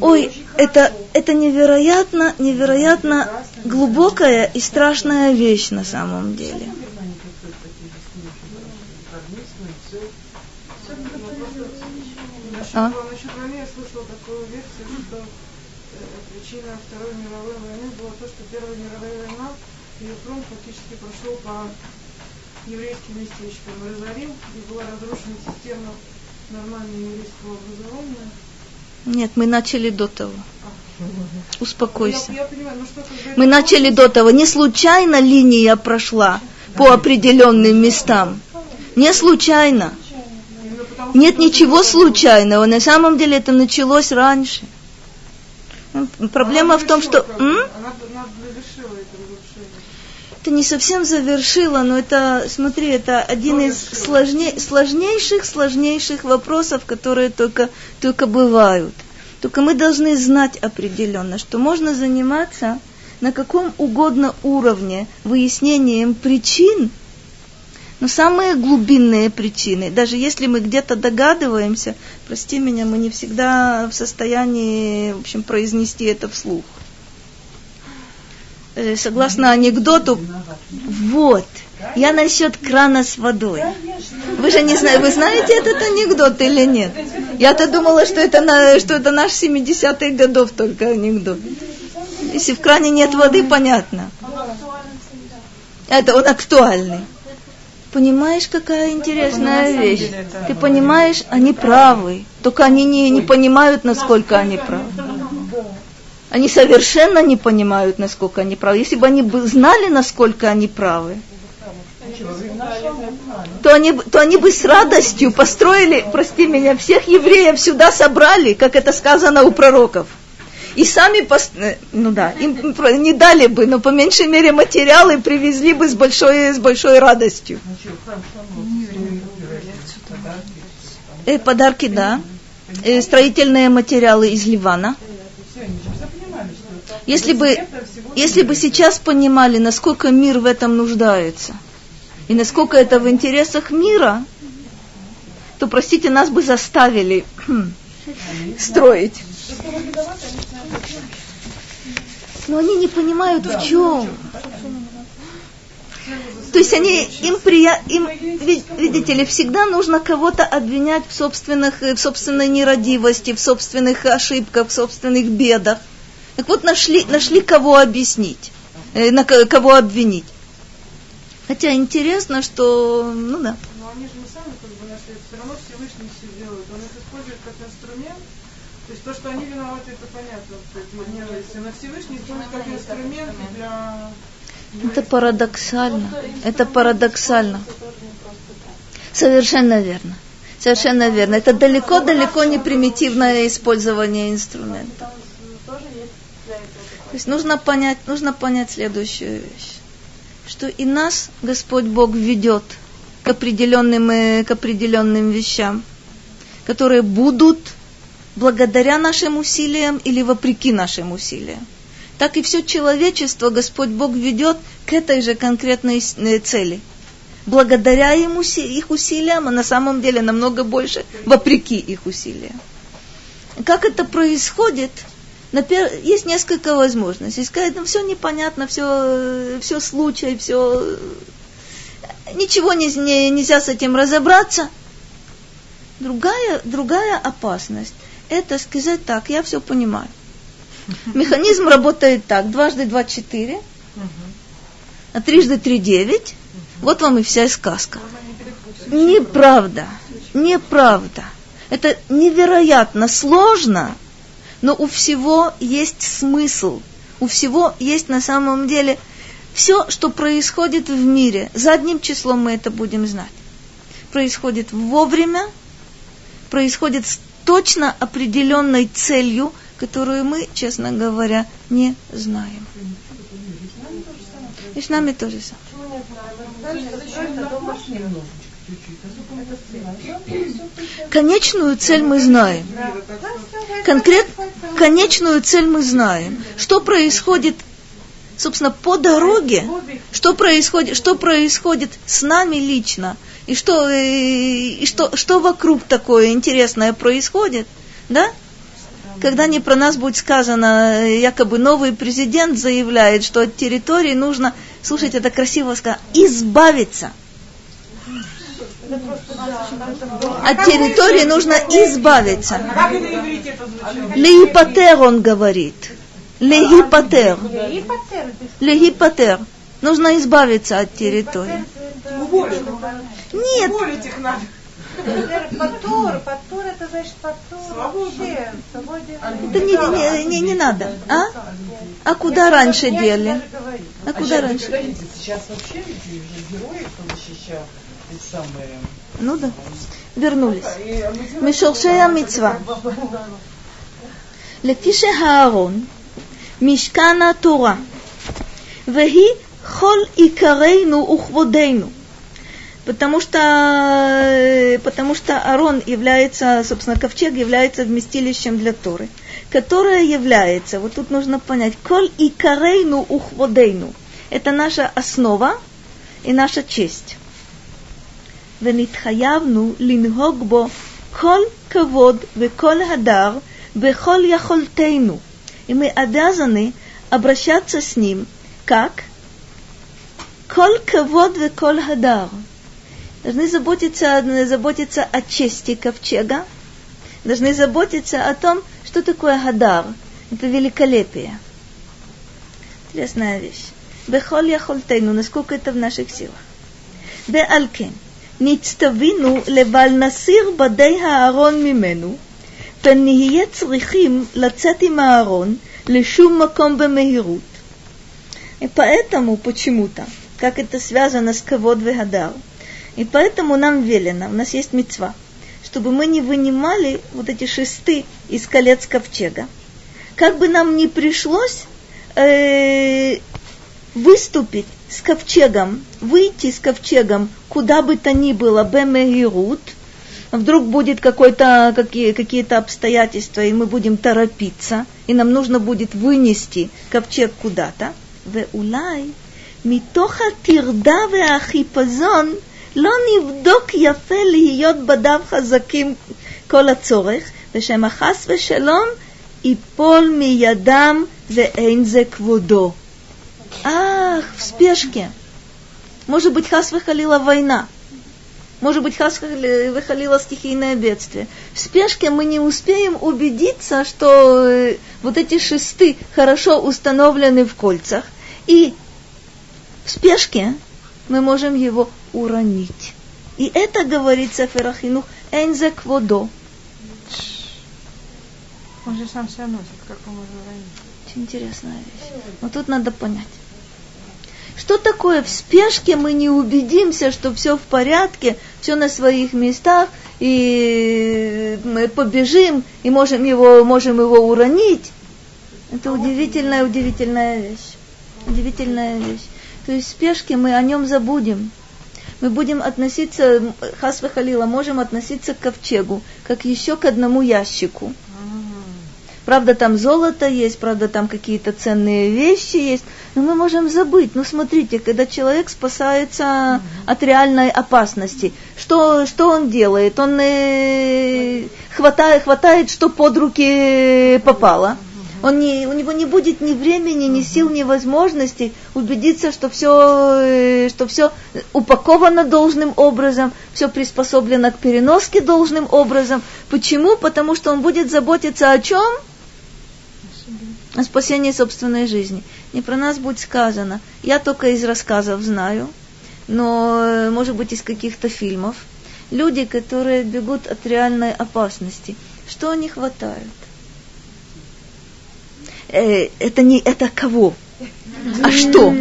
Ой, это, это невероятно, невероятно глубокая и страшная вещь на самом деле. А? Насчет войны я слышала такую версию, что причина Второй мировой войны была то, что Первая мировая война, ее фронт фактически прошел по еврейским местечкам. Иерусалим, где была разрушена система нормального еврейского образования, нет, мы начали до того. Успокойся. Мы начали до того. Не случайно линия прошла по определенным местам. Не случайно. Нет ничего случайного. На самом деле это началось раньше. Проблема в том, что... М? Это не совсем завершила, но это, смотри, это один из сложней, сложнейших, сложнейших вопросов, которые только, только бывают. Только мы должны знать определенно, что можно заниматься на каком угодно уровне выяснением причин, но самые глубинные причины, даже если мы где-то догадываемся, прости меня, мы не всегда в состоянии, в общем, произнести это вслух. Э, согласно анекдоту, вот, я насчет крана с водой. Вы же не знаете, вы знаете этот анекдот или нет? Я-то думала, что это, на, что это наш 70-х годов только анекдот. Если в кране нет воды, понятно. Это он актуальный. Понимаешь, какая интересная вещь? Ты понимаешь, они правы. Только они не, не понимают, насколько они правы. Они совершенно не понимают, насколько они правы. Если бы они бы знали, насколько они правы, то они, то они бы с радостью построили, прости меня, всех евреев сюда собрали, как это сказано у пророков. И сами, пост... Э, ну да, им не дали бы, но по меньшей мере материалы привезли бы с большой, с большой радостью. Э, подарки, да. Э, строительные материалы из Ливана. Если бы, если бы сейчас понимали, насколько мир в этом нуждается, и насколько это в интересах мира, то, простите, нас бы заставили строить. Но они не понимают в чем. То есть они, им, прия, им, видите ли, всегда нужно кого-то обвинять в, собственных, в собственной нерадивости, в собственных ошибках, в собственных бедах. Так вот, нашли, нашли кого объяснить, э, на кого обвинить. Хотя интересно, что, ну да. Но они же не сами как бы нашли, все равно Всевышний все делает. Он их использует как инструмент. То есть то, что они виноваты, это понятно. Если на Всевышний использует как инструмент для... Это парадоксально. Это парадоксально. Совершенно верно. Совершенно верно. Это далеко-далеко не примитивное использование инструмента. Есть нужно понять, нужно понять следующую вещь, что и нас Господь Бог ведет к определенным, э, к определенным вещам, которые будут благодаря нашим усилиям или вопреки нашим усилиям. Так и все человечество Господь Бог ведет к этой же конкретной э, цели. Благодаря им их усилиям, а на самом деле намного больше вопреки их усилиям. Как это происходит? Есть несколько возможностей. Сказать, ну все непонятно, все, все случай, все ничего не, не, нельзя с этим разобраться. Другая, другая опасность – это сказать так, я все понимаю. Механизм работает так, дважды два – четыре, а трижды три – девять. Вот вам и вся сказка. Неправда, неправда. Это невероятно сложно, но у всего есть смысл. У всего есть на самом деле все, что происходит в мире. Задним числом мы это будем знать. Происходит вовремя, происходит с точно определенной целью, которую мы, честно говоря, не знаем. И с нами тоже самое. Конечную цель мы знаем. Конкрет, конечную цель мы знаем. Что происходит, собственно, по дороге, что происходит, что происходит с нами лично, и что, и, и что, что вокруг такое интересное происходит, да? Когда не про нас будет сказано, якобы новый президент заявляет, что от территории нужно, слушайте, это красиво сказано, избавиться – от территории нужно избавиться. Леипатер он говорит. Легипатер. Легипатер. Нужно избавиться от территории. Нет. Патур, патур это значит патур. Это не, не, не, не надо. А? А куда раньше делали? А куда раньше? Сейчас вообще герои, кто самые... Ну да, вернулись. Мишоршея митцва. Лефише Хаарон, Мишкана Тора, Вехи хол и карейну ухводейну. Потому что, э, потому что Арон является, собственно, ковчег является вместилищем для Торы, которая является, вот тут нужно понять, коль и карейну ухводейну. Это наша основа и наша честь. ונתחייבנו לנהוג בו כל כבוד וכל הדר בכל יכולתנו. И мы обязаны обращаться с ним как кол кавод ве кол хадар. Должны заботиться, заботиться о чести ковчега, должны заботиться о том, что такое хадар. Это великолепие. Интересная вещь. Бехоль яхольтейну, насколько это в наших силах. Бе алкен. נצטווינו לבל נסיר בדי הארון ממנו, ונהיה צריכים לצאת עם הארון לשום מקום במהירות. И поэтому почему-то, как это связано с ковод вегадар, и поэтому нам велено, у нас есть мецва, чтобы мы не вынимали вот эти шесты из колец ковчега. Как бы нам ни пришлось э, выступить с ковчегом, выйти с ковчегом, куда бы то ни было, бемегирут, вдруг будет какой-то, какие, какие-то обстоятельства, и мы будем торопиться, и нам нужно будет вынести ковчег куда-то. ואולי מתוך הטרדה והחיפזון לא נבדוק יפה להיות בדיו חזקים כל הצורך, ושמא חס ושלום ייפול מידם ואין זה כבודו. Ах, в спешке. Может быть, хас выхалила война. Может быть, хас выхалила стихийное бедствие. В спешке мы не успеем убедиться, что э, вот эти шесты хорошо установлены в кольцах. И в спешке мы можем его уронить. И это говорится Ферахинух Энзе Кводо. Он же сам себя носит, как он может уронить. Очень интересная вещь. Но тут надо понять. Что такое в спешке мы не убедимся, что все в порядке, все на своих местах, и мы побежим, и можем его, можем его уронить? Это удивительная, удивительная вещь. Удивительная вещь. То есть в спешке мы о нем забудем. Мы будем относиться, Хасва Халила, можем относиться к ковчегу, как еще к одному ящику. Правда, там золото есть, правда, там какие-то ценные вещи есть, но мы можем забыть. Ну, смотрите, когда человек спасается от реальной опасности, что, что он делает? Он э, хватает, хватает, что под руки попало. Он не, у него не будет ни времени, ни сил, ни возможностей убедиться, что все, э, что все упаковано должным образом, все приспособлено к переноске должным образом. Почему? Потому что он будет заботиться о чем? О спасении собственной жизни. Не про нас будет сказано. Я только из рассказов знаю, но, э, может быть, из каких-то фильмов. Люди, которые бегут от реальной опасности. Что они хватают? Э, это не это кого? А что?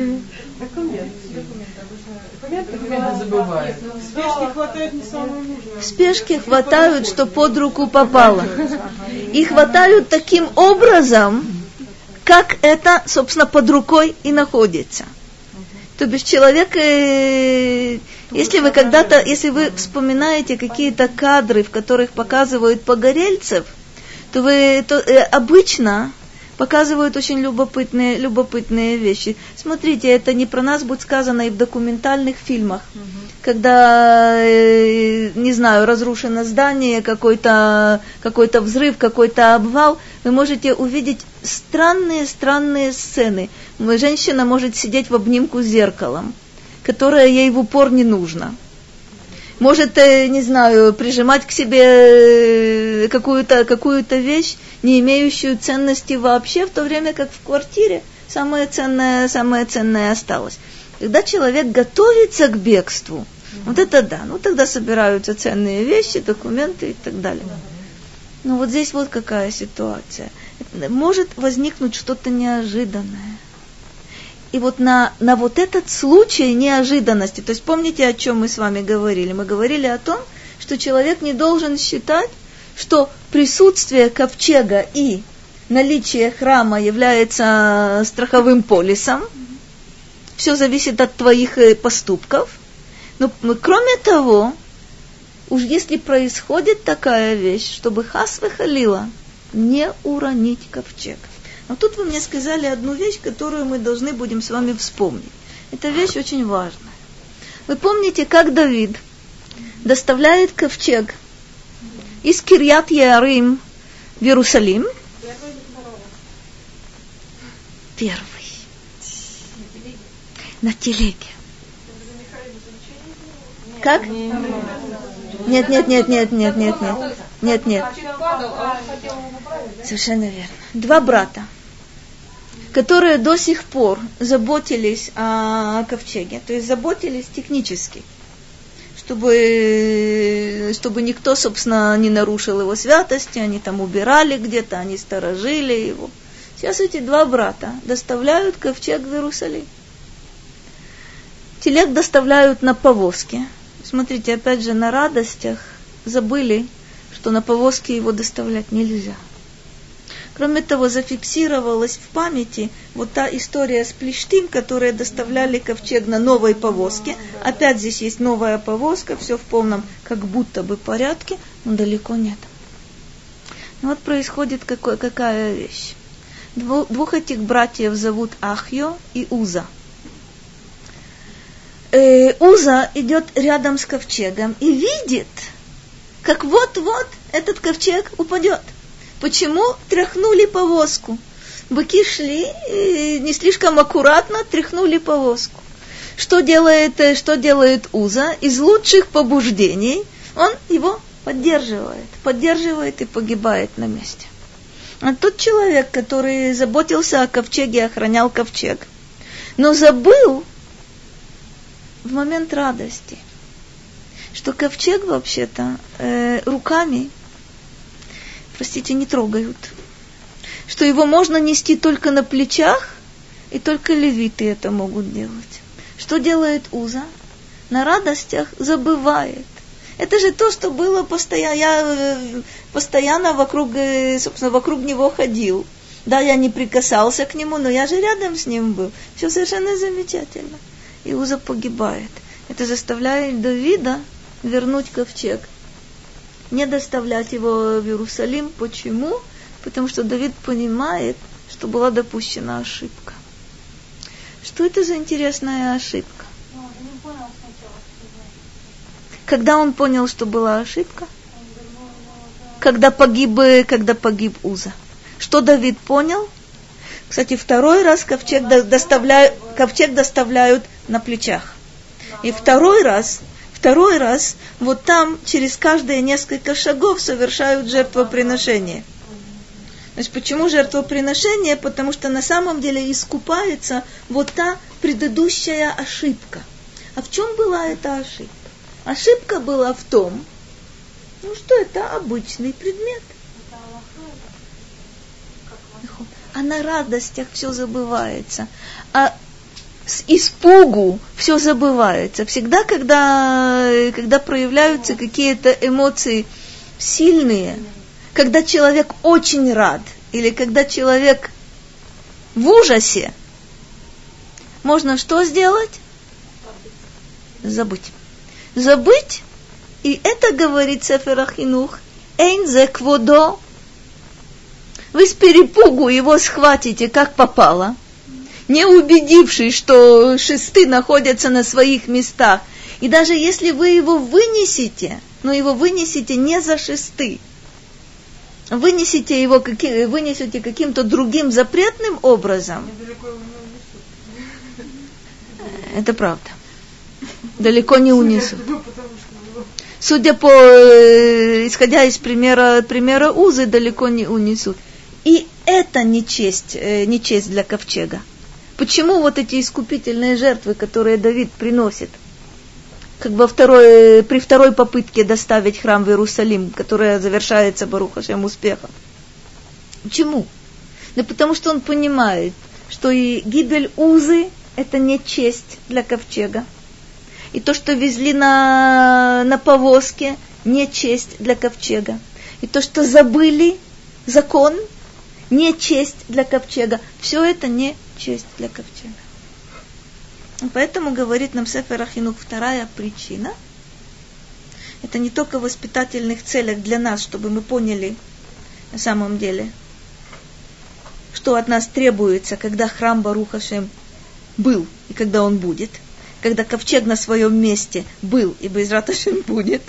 В спешке хватают, что под руку попало. И хватают таким образом, как это, собственно, под рукой и находится. То бишь человек, э, если вы когда-то, если вы вспоминаете какие-то кадры, в которых показывают погорельцев, то вы то, э, обычно показывают очень любопытные, любопытные вещи. Смотрите, это не про нас будет сказано и в документальных фильмах, угу. когда, э, не знаю, разрушено здание, какой-то какой взрыв, какой-то обвал, вы можете увидеть странные-странные сцены. Женщина может сидеть в обнимку с зеркалом, которое ей в упор не нужно может, э, не знаю, прижимать к себе э, какую-то какую вещь, не имеющую ценности вообще, в то время как в квартире самое ценное, самое ценное осталось. Когда человек готовится к бегству, mm-hmm. вот это да, ну тогда собираются ценные вещи, документы и так далее. Ну вот здесь вот какая ситуация. Может возникнуть что-то неожиданное. И вот на, на вот этот случай неожиданности, то есть помните, о чем мы с вами говорили? Мы говорили о том, что человек не должен считать, что присутствие ковчега и наличие храма является страховым полисом. Все зависит от твоих э, поступков. Но кроме того, уж если происходит такая вещь, чтобы хас выхалила, не уронить ковчег. Но тут вы мне сказали одну вещь, которую мы должны будем с вами вспомнить. Эта вещь очень важная. Вы помните, как Давид доставляет ковчег из Кирьят Ярим в Иерусалим? Первый. На телеге. Как? Нет, нет, нет, нет, нет, нет, нет. Нет, нет. Совершенно верно. Два брата, которые до сих пор заботились о ковчеге, то есть заботились технически, чтобы, чтобы никто, собственно, не нарушил его святости, они там убирали где-то, они сторожили его. Сейчас эти два брата доставляют ковчег в Иерусалим. Телег доставляют на повозке. Смотрите, опять же, на радостях забыли что на повозке его доставлять нельзя. Кроме того, зафиксировалась в памяти вот та история с Плештим, которые доставляли ковчег на новой повозке. Опять здесь есть новая повозка, все в полном как будто бы порядке, но далеко нет. Ну вот происходит какой, какая вещь. Двух, двух этих братьев зовут Ахьо и Уза. Э, Уза идет рядом с ковчегом и видит, как вот-вот этот ковчег упадет. Почему тряхнули повозку? Быки шли и не слишком аккуратно тряхнули повозку. Что делает, э, что делает Уза? Из лучших побуждений он его поддерживает, поддерживает и погибает на месте. А тот человек, который заботился о ковчеге, охранял ковчег, но забыл в момент радости – что ковчег вообще-то э, руками, простите, не трогают. Что его можно нести только на плечах, и только левиты это могут делать. Что делает Уза? На радостях забывает. Это же то, что было постоянно, я э, постоянно вокруг, э, собственно, вокруг него ходил. Да, я не прикасался к нему, но я же рядом с ним был. Все совершенно замечательно. Иуза погибает. Это заставляет Давида вернуть ковчег. Не доставлять его в Иерусалим. Почему? Потому что Давид понимает, что была допущена ошибка. Что это за интересная ошибка? Когда он понял, что была ошибка? Когда погиб, когда погиб Уза. Что Давид понял? Кстати, второй раз ковчег, доставляют, ковчег доставляют на плечах. И второй раз, второй раз, вот там через каждые несколько шагов совершают жертвоприношение. Значит, почему жертвоприношение? Потому что на самом деле искупается вот та предыдущая ошибка. А в чем была эта ошибка? Ошибка была в том, ну что это обычный предмет. А на радостях все забывается. А с испугу все забывается. Всегда, когда, когда проявляются какие-то эмоции сильные, когда человек очень рад, или когда человек в ужасе, можно что сделать? Забыть. Забыть, и это говорит Сефер Ахинух, «Эйн кводо». Вы с перепугу его схватите, как попало, не убедившись, что шесты находятся на своих местах. И даже если вы его вынесете, но его вынесете не за шесты, вынесете его, вынесете каким-то другим запретным образом, это правда. Далеко не унесут. Судя по, э, исходя из примера, примера Узы, далеко не унесут. И это не честь, э, не честь для ковчега. Почему вот эти искупительные жертвы, которые Давид приносит, как бы второй, при второй попытке доставить храм в Иерусалим, которая завершается Барухашем успехом? Почему? Да потому что он понимает, что и гибель Узы – это не честь для ковчега. И то, что везли на, на повозке, не честь для ковчега. И то, что забыли закон, не честь для ковчега. Все это не честь для ковчега. Поэтому говорит нам Сефер Ахинук вторая причина. Это не только в воспитательных целях для нас, чтобы мы поняли на самом деле, что от нас требуется, когда храм Барухашем был и когда он будет, когда ковчег на своем месте был и Безраташем будет.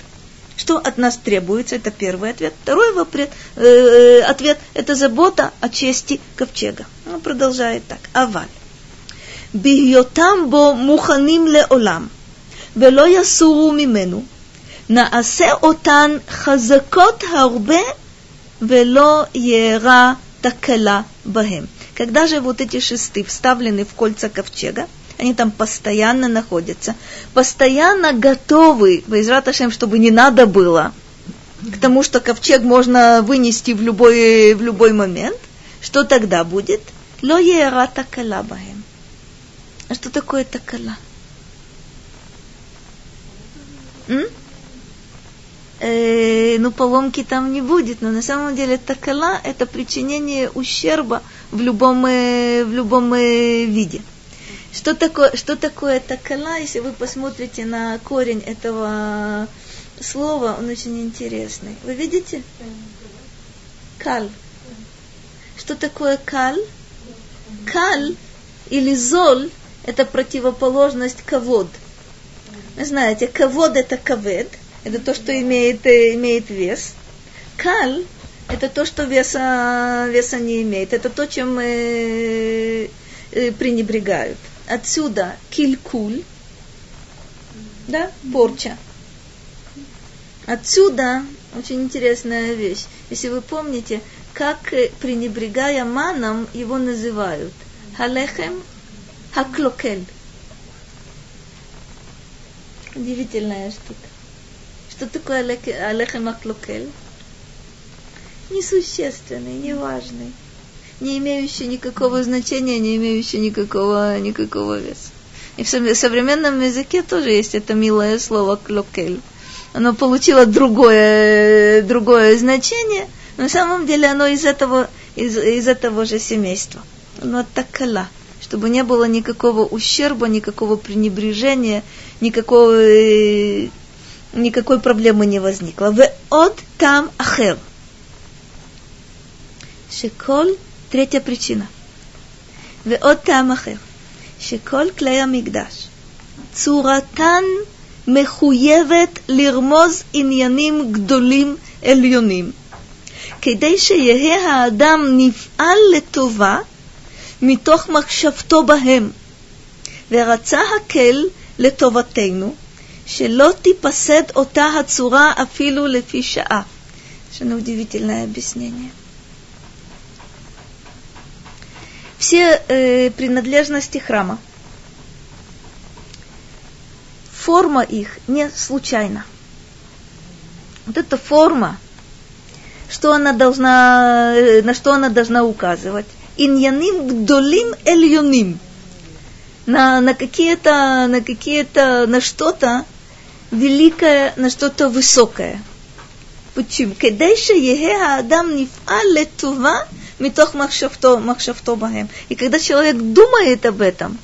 Что от нас требуется? Это первый ответ. Второй вопрос, э, э, ответ – это забота о чести ковчега Он продолжает так. Аваль. בהיותם בו מוכנים לעולם, ולא יסורו ממנו, נעשה אותן חזקות הרבה, ולא יארע תקלה בהם. Когда же вот эти шесты вставлены в кольца ковчега, они там постоянно находятся, постоянно готовы, Байзрат Ашем, чтобы не надо было, к тому, что ковчег можно вынести в любой, в любой момент, что тогда будет? Ло ера такала баем. А что такое такала? М? Э, ну, поломки там не будет, но на самом деле такала – это причинение ущерба в любом, э, в любом э, виде. Что такое, что такое такала, если вы посмотрите на корень этого слова, он очень интересный. Вы видите? Каль. Что такое каль? Каль или золь это противоположность ковод. Вы знаете, ковод это ковед, это то, что имеет, э, имеет вес. Каль это то, что веса, веса не имеет. Это то, чем э, э, пренебрегают. Отсюда килькуль, да, порча. Отсюда очень интересная вещь. Если вы помните, как э, пренебрегая маном его называют. Халехем Хаклокель. Удивительная штука. Что такое алехем аклокель? Несущественный, неважный, не имеющий никакого значения, не имеющий никакого, никакого веса. И в современном языке тоже есть это милое слово клокель. Оно получило другое, другое значение, на самом деле оно из этого, из, из этого же семейства. Но такала, чтобы не было никакого ущерба, никакого пренебрежения, никакого, э, никакой проблемы не возникло. В от там ахер. Шеколь, третья причина. В от там ахер. שכל כלי המקדש, צורתן מחויבת לרמוז עניינים גדולים עליונים, כדי שיהא האדם נפעל לטובה מתוך מחשבתו בהם, ורצה הקל לטובתנו, שלא תיפסד אותה הצורה אפילו לפי שעה. יש לנו удивительное объяснение. все э, принадлежности храма. Форма их не случайна. Вот эта форма, что она должна, э, на что она должна указывать? Иньяним гдолим эльюним. На, на какие-то, на какие-то, на что-то великое, на что-то высокое. Почему? Кедейша еге адам нифа летува митох махшавто, махшавто бахем. И когда человек думает об этом,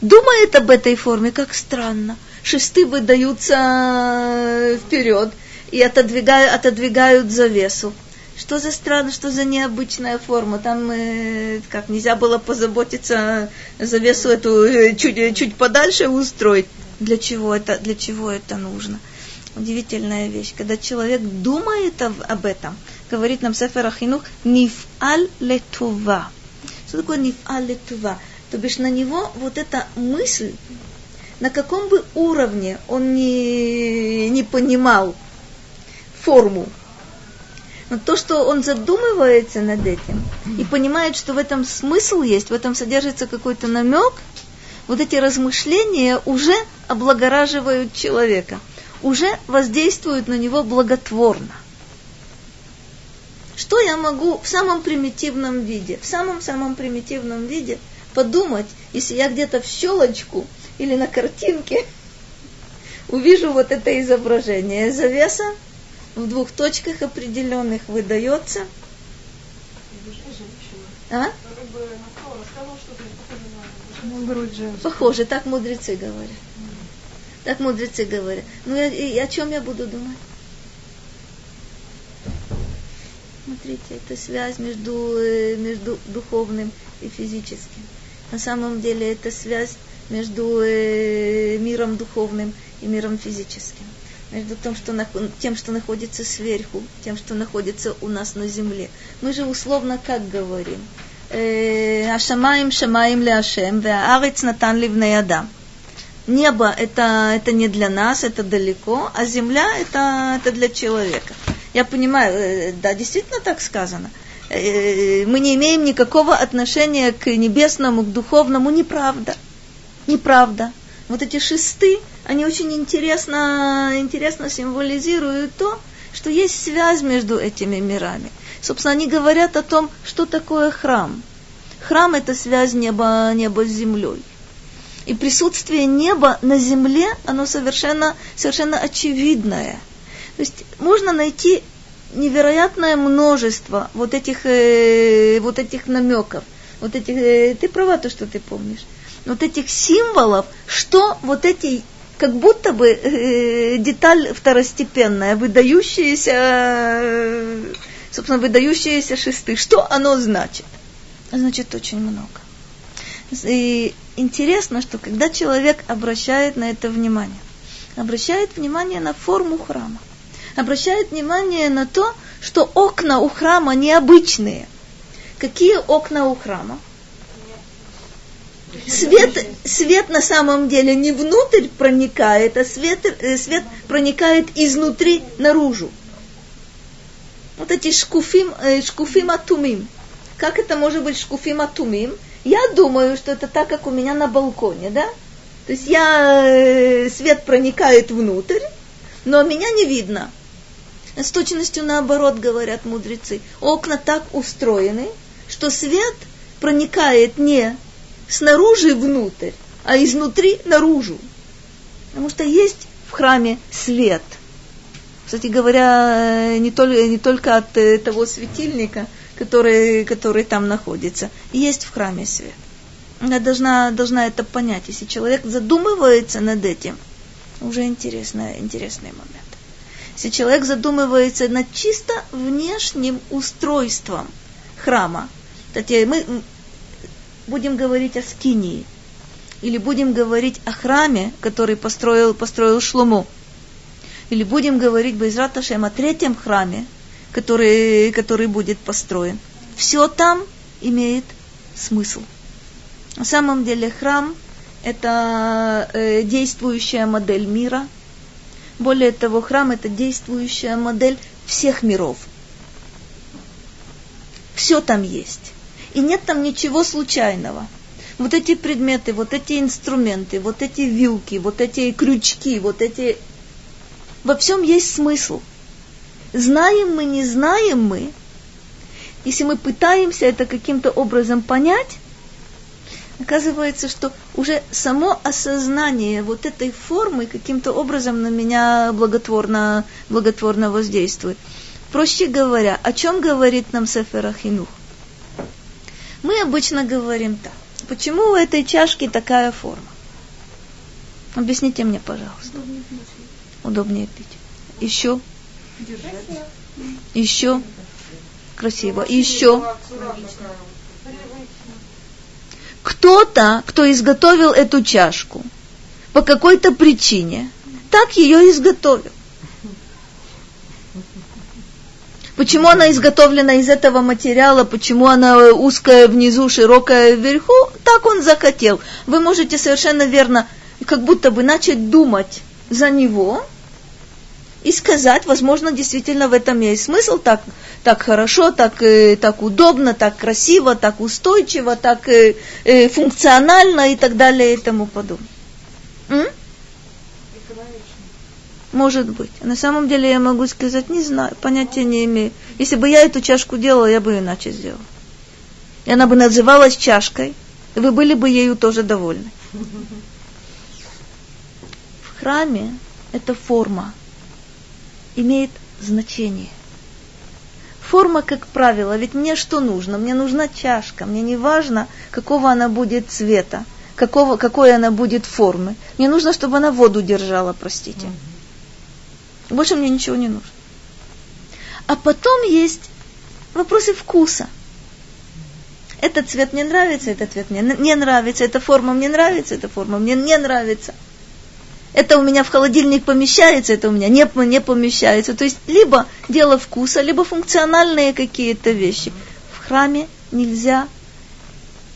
думает об этой форме, как странно. Шесты выдаются вперед и отодвигают, отодвигают завесу. Что за странно, что за необычная форма? Там э, как нельзя было позаботиться завесу эту э, чуть, чуть подальше устроить. Для чего это, для чего это нужно? Удивительная вещь. Когда человек думает об, об этом, говорит нам Сефер Ахинух, нифаль летува. Что такое нифаль летува? То бишь на него вот эта мысль, на каком бы уровне он не, не понимал форму, но то, что он задумывается над этим и понимает, что в этом смысл есть, в этом содержится какой-то намек, вот эти размышления уже облагораживают человека, уже воздействуют на него благотворно. Что я могу в самом примитивном виде, в самом-самом примитивном виде подумать, если я где-то в щелочку или на картинке увижу вот это изображение. Завеса в двух точках определенных выдается. А? Похоже, так мудрецы говорят. Так мудрецы говорят. Ну, я, и о чем я буду думать? Смотрите, это связь между, э, между духовным и физическим. На самом деле это связь между э, миром духовным и миром физическим. Между тем, что, тем, что находится сверху, тем, что находится у нас на земле. Мы же условно как говорим? Ашамаим шамаим ле Ашем, веаарец натан ливней адам. Небо это, это не для нас, это далеко, а земля это, это для человека. Я понимаю, э, да, действительно так сказано. Э, мы не имеем никакого отношения к небесному, к духовному, неправда. Неправда. Вот эти шесты, они очень интересно, интересно символизируют то, что есть связь между этими мирами. Собственно, они говорят о том, что такое храм. Храм – это связь неба, неба с землей. И присутствие неба на земле, оно совершенно, совершенно очевидное – то есть можно найти невероятное множество вот этих, э, вот этих намеков, вот этих, э, ты права, то, что ты помнишь, вот этих символов, что вот эти, как будто бы э, деталь второстепенная, выдающаяся, э, собственно, выдающиеся шесты, что оно значит? Значит очень много. И интересно, что когда человек обращает на это внимание, обращает внимание на форму храма, обращает внимание на то, что окна у храма необычные. Какие окна у храма? Свет, свет на самом деле не внутрь проникает, а свет, э, свет проникает изнутри наружу. Вот эти шкуфим, э, шкуфим атумим. Как это может быть шкуфим атумим? Я думаю, что это так, как у меня на балконе, да? То есть я, э, свет проникает внутрь, но меня не видно. С точностью наоборот, говорят мудрецы. Окна так устроены, что свет проникает не снаружи внутрь, а изнутри наружу. Потому что есть в храме свет. Кстати говоря, не только, не только от э, того светильника, который, который там находится. Есть в храме свет. Я должна, должна это понять. Если человек задумывается над этим, уже интересный, интересный момент. Если человек задумывается над чисто внешним устройством храма, кстати, мы будем говорить о скинии, или будем говорить о храме, который построил, построил Шлому, или будем говорить Байзрат Ашем о третьем храме, который, который будет построен. Все там имеет смысл. На самом деле храм – это э, действующая модель мира. Более того, храм – это действующая модель всех миров. Все там есть. И нет там ничего случайного. Вот эти предметы, вот эти инструменты, вот эти вилки, вот эти крючки, вот эти... Во всем есть смысл. Знаем мы, не знаем мы. Если мы пытаемся это каким-то образом понять, оказывается, что уже само осознание вот этой формы каким-то образом на меня благотворно, благотворно воздействует. Проще говоря, о чем говорит нам Сефер Ахинух? Мы обычно говорим так. Почему у этой чашки такая форма? Объясните мне, пожалуйста. Удобнее пить. Еще. Еще. Красиво. Еще. Кто-то, кто изготовил эту чашку, по какой-то причине, так ее изготовил. Почему она изготовлена из этого материала, почему она узкая внизу, широкая вверху, так он захотел. Вы можете совершенно верно, как будто бы начать думать за него и сказать, возможно, действительно в этом есть смысл, так, так хорошо, так, э, так удобно, так красиво, так устойчиво, так э, э, функционально и так далее и тому подобное. М? Может быть. На самом деле я могу сказать, не знаю, понятия не имею. Если бы я эту чашку делала, я бы иначе сделала. И она бы называлась чашкой, и вы были бы ею тоже довольны. В храме эта форма имеет значение. Форма, как правило, ведь мне что нужно? Мне нужна чашка, мне не важно, какого она будет цвета, какого, какой она будет формы. Мне нужно, чтобы она воду держала, простите. Mm-hmm. Больше мне ничего не нужно. А потом есть вопросы вкуса. Этот цвет мне нравится, этот цвет мне не нравится, эта форма мне нравится, эта форма мне не нравится. Это у меня в холодильник помещается, это у меня не, не помещается. То есть либо дело вкуса, либо функциональные какие-то вещи. В храме нельзя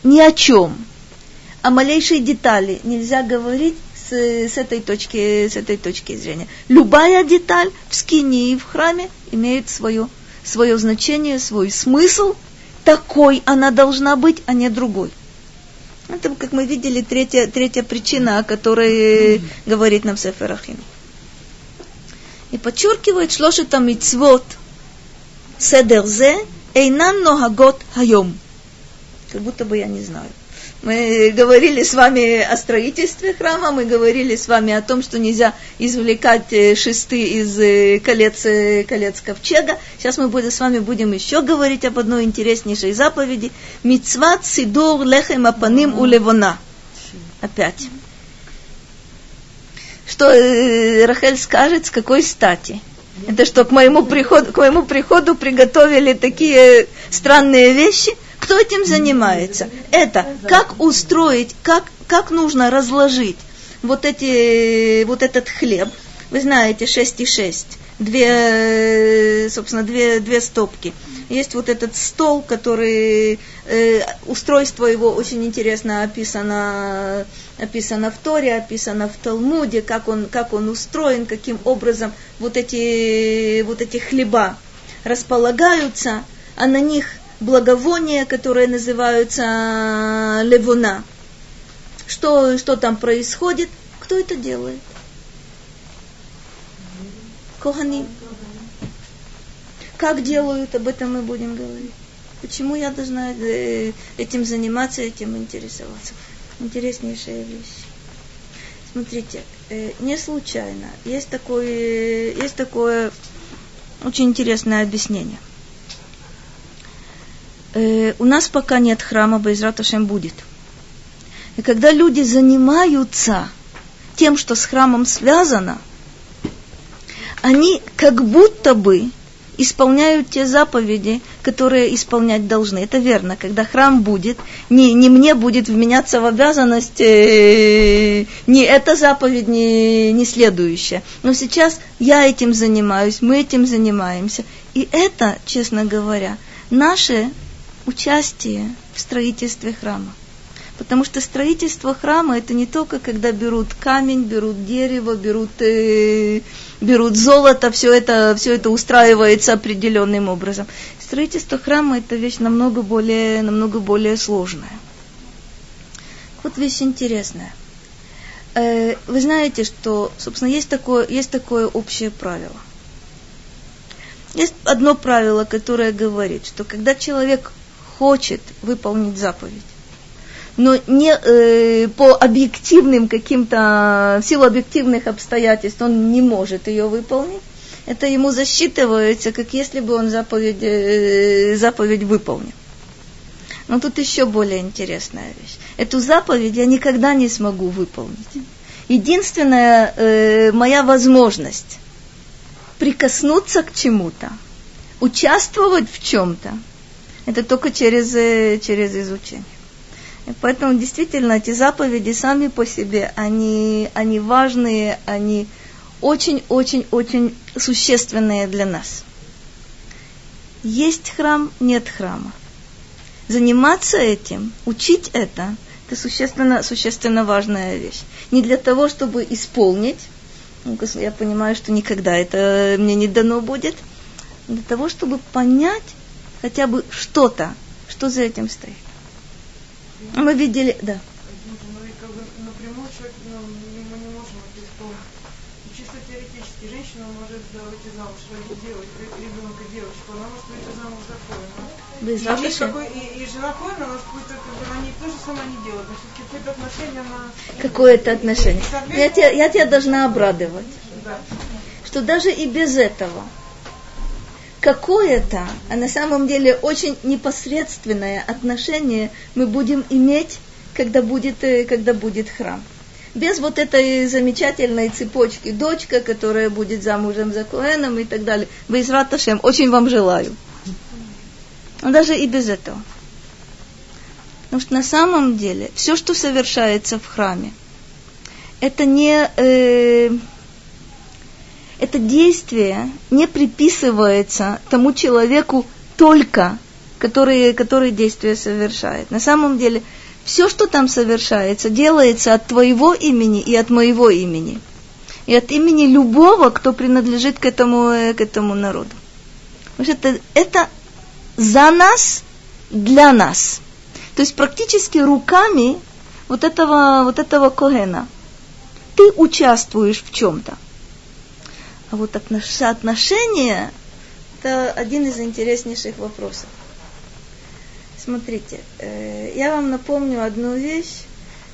ни о чем. О малейшей детали нельзя говорить с, с, этой точки, с этой точки зрения. Любая деталь в скине и в храме имеет свое, свое значение, свой смысл. Такой она должна быть, а не другой. Это, как мы видели, третья, третья причина, о которой говорит нам Сефер Ахим. И подчеркивает шлошета мицвот седерзе эйнан ногагот хайом. Как будто бы я не знаю. Мы говорили с вами о строительстве храма, мы говорили с вами о том, что нельзя извлекать э, шесты из э, колец, э, колец ковчега. Сейчас мы будем, с вами будем еще говорить об одной интереснейшей заповеди. Мицват сидур лехем апаним у левона. Опять. Что Рахель скажет, с какой стати? Это что, к моему приходу, к моему приходу приготовили такие странные вещи – кто этим занимается? Это как устроить, как, как нужно разложить вот, эти, вот этот хлеб. Вы знаете, 6 и 6. Две, собственно, две, две стопки. Есть вот этот стол, который, э, устройство его очень интересно описано, описано в Торе, описано в Талмуде, как он, как он устроен, каким образом вот эти, вот эти хлеба располагаются, а на них благовония, которые называются э, левуна. Что, что там происходит? Кто это делает? Кохани. Как делают, об этом мы будем говорить. Почему я должна э, этим заниматься, этим интересоваться? Интереснейшая вещь. Смотрите, э, не случайно. Есть такое, есть такое очень интересное объяснение. Э, у нас пока нет храма, Байзрат Ашем будет. И когда люди занимаются тем, что с храмом связано, они как будто бы исполняют те заповеди, которые исполнять должны. Это верно. Когда храм будет, не, не мне будет вменяться в обязанность э, не эта заповедь, не, не следующая. Но сейчас я этим занимаюсь, мы этим занимаемся. И это, честно говоря, наше участие в строительстве храма. Потому что строительство храма это не только когда берут камень, берут дерево, берут, э, берут золото, все это, все это устраивается определенным образом. Строительство храма это вещь намного более, намного более сложная. Вот вещь интересная. Э, вы знаете, что, собственно, есть такое, есть такое общее правило. Есть одно правило, которое говорит, что когда человек хочет выполнить заповедь, но не э, по объективным каким-то, в силу объективных обстоятельств он не может ее выполнить, это ему засчитывается, как если бы он заповедь, э, заповедь выполнил. Но тут еще более интересная вещь. Эту заповедь я никогда не смогу выполнить. Единственная э, моя возможность прикоснуться к чему-то, участвовать в чем-то, это только через, э, через изучение. И поэтому действительно эти заповеди сами по себе, они, они важные, они очень-очень-очень существенные для нас. Есть храм, нет храма. Заниматься этим, учить это, это существенно, существенно важная вещь. Не для того, чтобы исполнить, ну, я понимаю, что никогда это мне не дано будет, для того, чтобы понять хотя бы что-то, что за этим стоит. Мы видели, да. Ну, женщина может выйти замуж, родить девочку, ребенка девочку, она может выйти замуж за коина. Без и, какой, и, и жена коина, она какой-то, как бы, они то же самое не делают, но все-таки какое-то отношение она... Какое-то отношение. Я тебя, я тебя должна обрадовать. Да. Что даже и без этого какое-то, а на самом деле очень непосредственное отношение мы будем иметь, когда будет, э, когда будет храм. Без вот этой замечательной цепочки дочка, которая будет замужем за Коэном и так далее. Вы из Раташем, очень вам желаю. Но даже и без этого. Потому что на самом деле все, что совершается в храме, это не... Э, это действие не приписывается тому человеку только, который, который действие совершает. На самом деле, все, что там совершается, делается от твоего имени и от моего имени. И от имени любого, кто принадлежит к этому, к этому народу. Потому что это, это за нас, для нас. То есть практически руками вот этого, вот этого Когена ты участвуешь в чем-то. А вот соотношение – это один из интереснейших вопросов. Смотрите, э, я вам напомню одну вещь,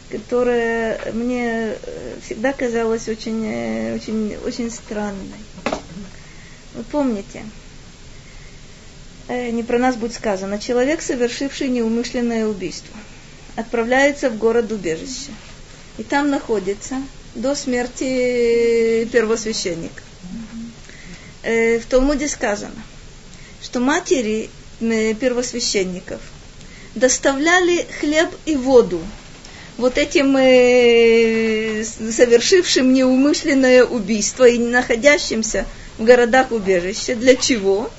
которая мне э, всегда казалась очень, э, очень, очень странной. Вы помните, не про нас будет сказано, человек, совершивший неумышленное убийство, отправляется в город убежище. И там находится до смерти первосвященник э, в Талмуде сказано, что матери э, первосвященников доставляли хлеб и воду вот этим э, совершившим неумышленное убийство и находящимся в городах убежища. Для чего?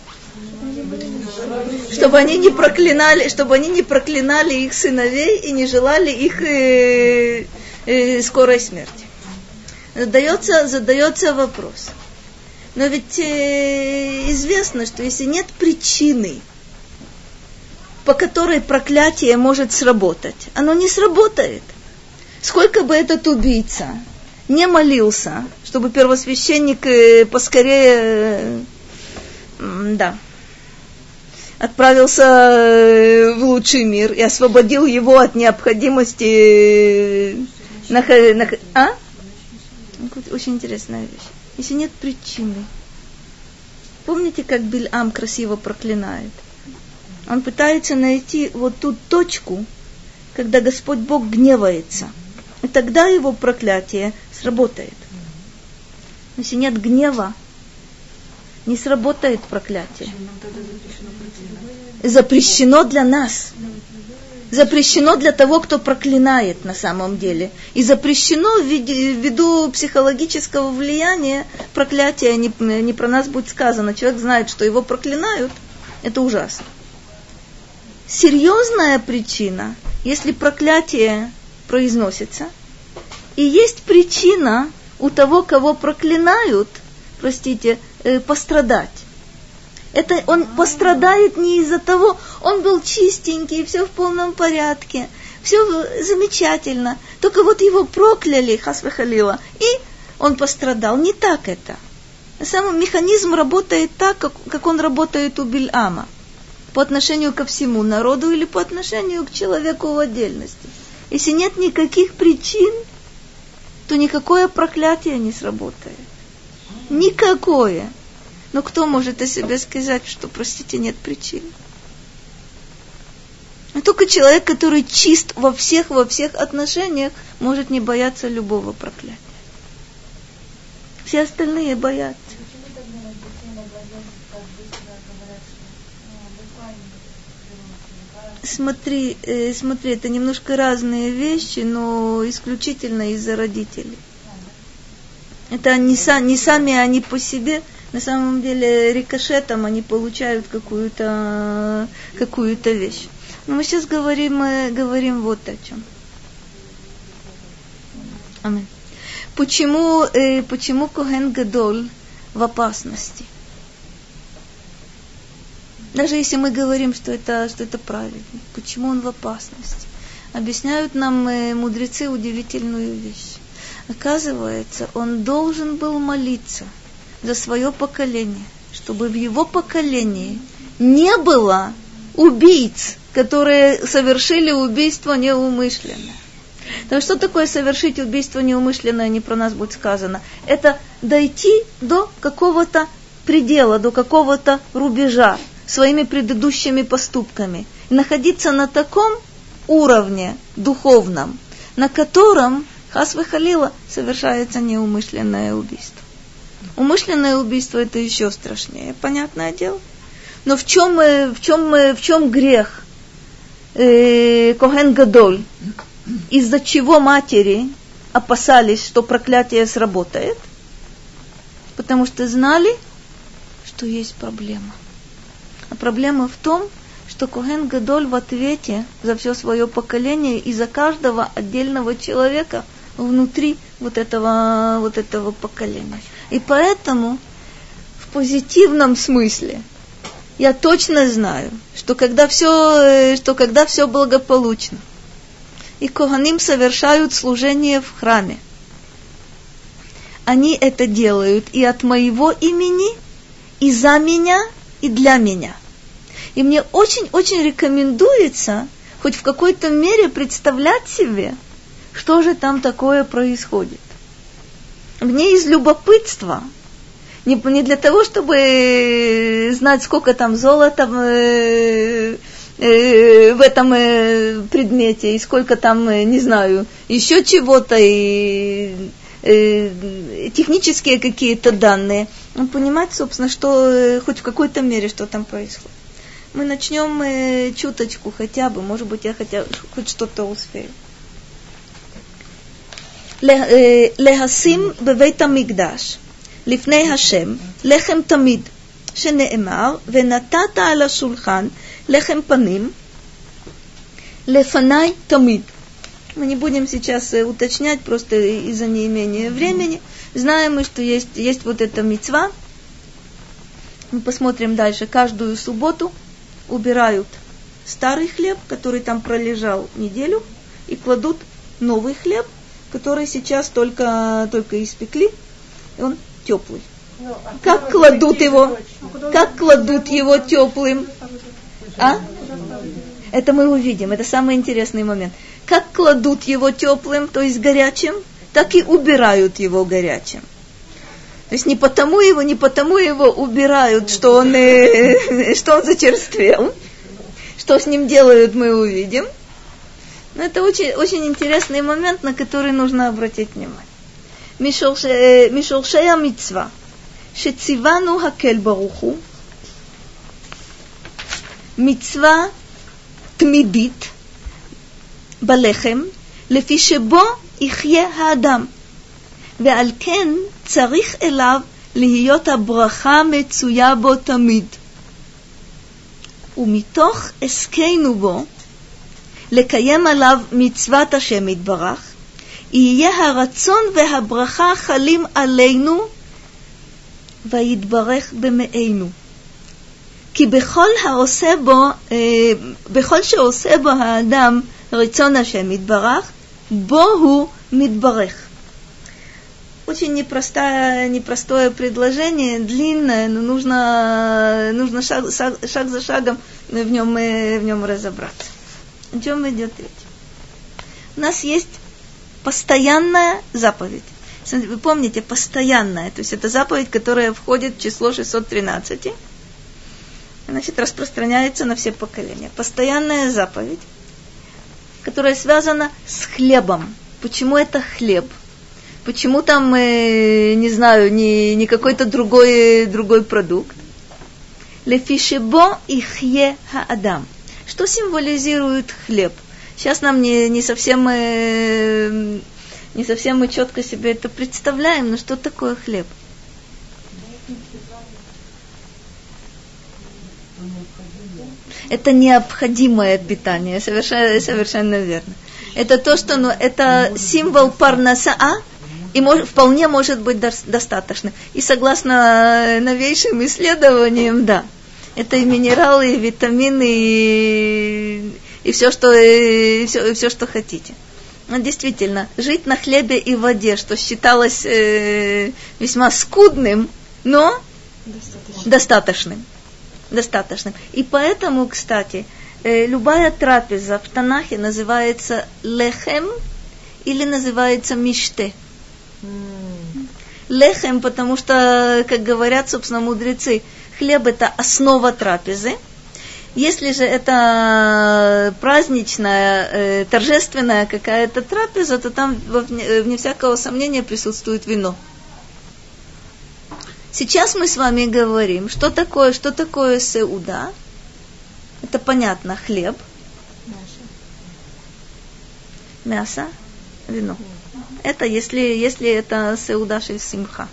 Чтобы они не проклинали, чтобы они не проклинали их сыновей и не желали их э, скорой смерти. Задается, задается вопрос – но ведь э, известно, что если нет причины, по которой проклятие может сработать, оно не сработает. Сколько бы этот убийца не молился, чтобы первосвященник э, поскорее, э, да, отправился э, в лучший мир и освободил его от необходимости э, на, на, а? Очень интересная вещь если нет причины. Помните, как Бильам красиво проклинает? Он пытается найти вот ту точку, когда Господь Бог гневается. И тогда его проклятие сработает. Если нет гнева, не сработает проклятие. Запрещено для нас. Запрещено для того, кто проклинает на самом деле. И запрещено ввиду психологического влияния проклятия не, не про нас будет сказано. Человек знает, что его проклинают. Это ужасно. Серьезная причина, если проклятие произносится, и есть причина у того, кого проклинают, простите, э, пострадать. Это он пострадает не из-за того, он был чистенький, все в полном порядке, все замечательно. Только вот его прокляли, хасвахалила, и он пострадал. Не так это. Сам механизм работает так, как, как он работает у Бильама. По отношению ко всему народу или по отношению к человеку в отдельности. Если нет никаких причин, то никакое проклятие не сработает. Никакое. Но кто может о себе сказать, что, простите, нет причин? А только человек, который чист во всех, во всех отношениях, может не бояться любого проклятия. Все остальные боятся. Смотри, э, смотри, это немножко разные вещи, но исключительно из-за родителей. Это не, не сами они по себе, на самом деле рикошетом они получают какую-то какую вещь. Но мы сейчас говорим, мы говорим вот о чем. Амин. Почему, э, почему Коген Гадоль в опасности? Даже если мы говорим, что это, что это правильно, почему он в опасности? Объясняют нам э, мудрецы удивительную вещь. Оказывается, он должен был молиться – за свое поколение, чтобы в его поколении не было убийц, которые совершили убийство неумышленно. Так что такое совершить убийство неумышленное, не про нас будет сказано? Это дойти до какого-то предела, до какого-то рубежа своими предыдущими поступками. Находиться на таком уровне духовном, на котором, хас халила, совершается неумышленное убийство. Умышленное убийство это еще страшнее, понятное дело. Но в чем, в чем, в чем грех э, Коген Гадоль? Из-за чего матери опасались, что проклятие сработает? Потому что знали, что есть проблема. А проблема в том, что Коген Гадоль в ответе за все свое поколение и за каждого отдельного человека внутри вот этого, вот этого поколения. И поэтому в позитивном смысле я точно знаю, что когда все, э, что когда все благополучно, и Коганим совершают служение в храме, они это делают и от моего имени, и за меня, и для меня. И мне очень-очень рекомендуется хоть в какой-то мере представлять себе, что же там такое происходит мне из любопытства, не, не для того, чтобы знать, сколько там золота э, э, в этом э, предмете, и сколько там, э, не знаю, еще чего-то, и э, технические какие-то данные. Ну, понимать, собственно, что э, хоть в какой-то мере, что там происходит. Мы начнем э, чуточку хотя бы, может быть, я хотя хоть что-то успею. להשים בבית המקדש לפני השם לחם תמיד, שנאמר, ונתת על השולחן לחם פנים לפניי תמיד. Мы не будем сейчас уточнять, просто из-за неимения времени. Знаем мы, что есть, есть вот эта мецва. Мы посмотрим дальше. Каждую субботу убирают старый хлеб, который там пролежал неделю, и кладут новый хлеб, который сейчас только, только испекли, и он теплый. Ну, а как кладут его? А как кладут его теплым? А? Это мы увидим, это самый интересный момент. Как кладут его теплым, то есть горячим, так и убирают его горячим. То есть не потому его, не потому его убирают, что он, э, что он зачерствел, Что с ним делают, мы увидим. Но это очень, очень интересный момент, на который нужно обратить внимание. משורשי המצווה שציוונו הקל ברוך הוא, מצווה תמידית בלחם, לפי שבו יחיה האדם, ועל כן צריך אליו להיות הברכה מצויה בו תמיד. ומתוך עסקנו בו, לקיים עליו מצוות השם יתברך, יהיה הרצון והברכה חלים עלינו, ויתברך במאינו. כי בכל העושה בו, אה, בכל שעושה בו האדם רצון השם יתברך, бо הוא מתברך. Очень непростое, непростое предложение, длинное, но нужно, нужно шаг, шаг, шаг за шагом в нем, в нем разобраться. О чем идет речь? У нас есть постоянная заповедь. Вы помните, постоянная, то есть это заповедь, которая входит в число 613, значит, распространяется на все поколения. Постоянная заповедь, которая связана с хлебом. Почему это хлеб? Почему там, э, не знаю, не, не какой-то другой, другой продукт? Лефишебо ихе хаадам. Что символизирует хлеб? Сейчас нам не, не совсем э, не совсем мы четко себе это представляем, но что такое хлеб? Это необходимое питание, совершенно, совершенно верно. Это то, что ну, это символ парнасаа, и мож, вполне может быть достаточно. И согласно новейшим исследованиям, да, это и минералы, и витамины, и, и все, что, и все, и все, что хотите. Но действительно, жить на хлебе и воде, что считалось э, весьма скудным, но достаточным. достаточным. Достаточным. И поэтому, кстати, э, любая трапеза в Танахе называется лехем или называется миште. Лехем, потому что, как говорят, собственно, мудрецы, хлеб это основа трапезы. Если же это праздничная, э, торжественная какая-то трапеза, то там, вне, вне всякого сомнения, присутствует вино. Сейчас мы с вами говорим, что такое, что такое сеуда. Это понятно, хлеб. Мясо, вино. Это если, если это сеуда шель симха.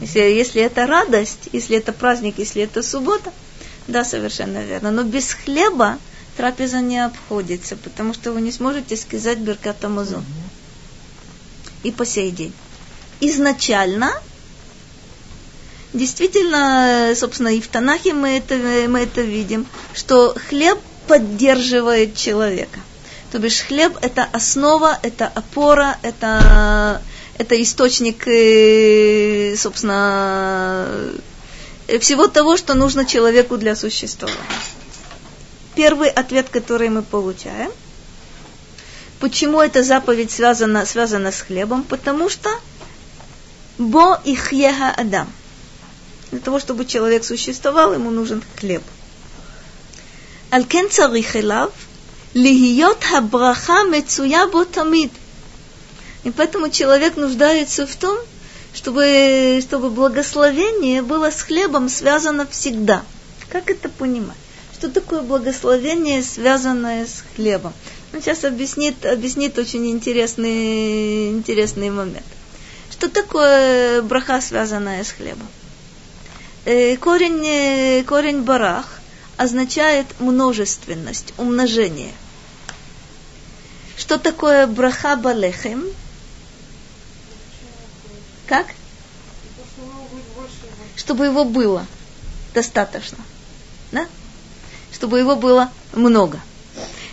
Если, если это радость, если это праздник, если это суббота, да, совершенно верно. Но без хлеба трапеза не обходится, потому что вы не сможете сказать Беркат Амазон. И по сей день. Изначально, действительно, собственно, и в Танахе мы это, мы это видим, что хлеб поддерживает человека. То бишь хлеб – это основа, это опора, это, это источник, э, собственно, всего того, что нужно человеку для существования. Первый ответ, который мы получаем. Почему эта заповедь связана, связана с хлебом? Потому что бо ихьеха адам. Для того, чтобы человек существовал, ему нужен хлеб. Алкен царих элав – Лихиот хабраха мецуя бо тамид. И поэтому человек нуждается в том, чтобы, чтобы благословение было с хлебом связано всегда. Как это понимать? Что такое благословение, связанное с хлебом? Он сейчас объяснит, объяснит очень интересный, интересный момент. Что такое браха, связанная с хлебом? Э, корень, э, корень барах означает множественность, умножение. Что такое браха балехем? Как? Чтобы его было достаточно. Да? Чтобы его было много.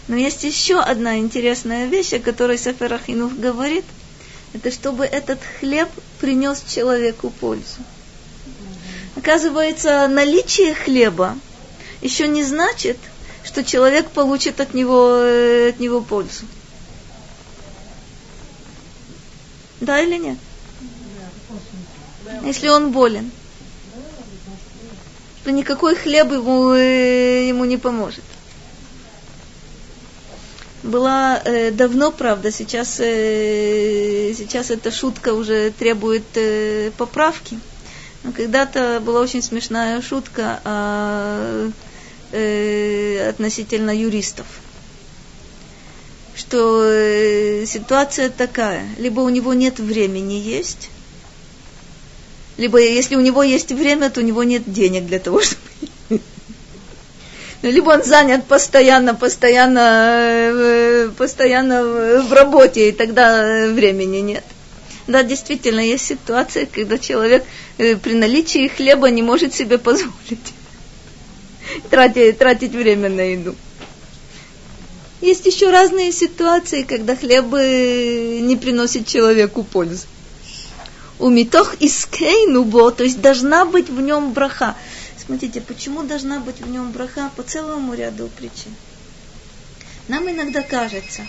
Но есть еще одна интересная вещь, о которой Сефер Ахинух говорит. Это чтобы этот хлеб принес человеку пользу. Оказывается, наличие хлеба еще не значит, что человек получит от него, э, от него пользу. Да или нет? Если он болен, то никакой хлеб ему, э, ему не поможет. была э, давно, правда, сейчас, э, сейчас эта шутка уже требует э, поправки. Но когда-то была очень смешная шутка э, э, относительно юристов. Что э, ситуация такая, либо у него нет времени есть, либо если у него есть время, то у него нет денег для того, чтобы ну, либо он занят постоянно, постоянно, э, постоянно в работе, и тогда времени нет. Да, действительно, есть ситуации, когда человек э, при наличии хлеба не может себе позволить тратить, тратить время на еду. Есть еще разные ситуации, когда хлеб э, не приносит человеку пользу. У митох искейнубо, то есть должна быть в нем браха. Смотрите, почему должна быть в нем браха по целому ряду причин. Нам иногда кажется,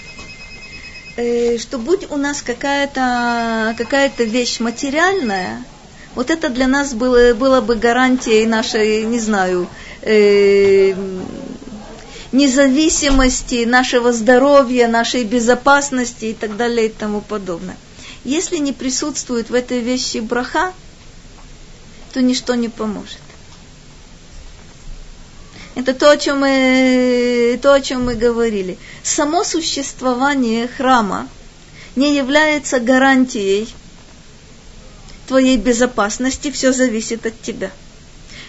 э, что будь у нас какая-то какая вещь материальная, вот это для нас было, было бы гарантией нашей, не знаю, э, независимости, нашего здоровья, нашей безопасности и так далее и тому подобное. Если не присутствует в этой вещи браха, то ничто не поможет. Это то, о чем мы, то, о чем мы говорили. Само существование храма не является гарантией твоей безопасности, все зависит от тебя.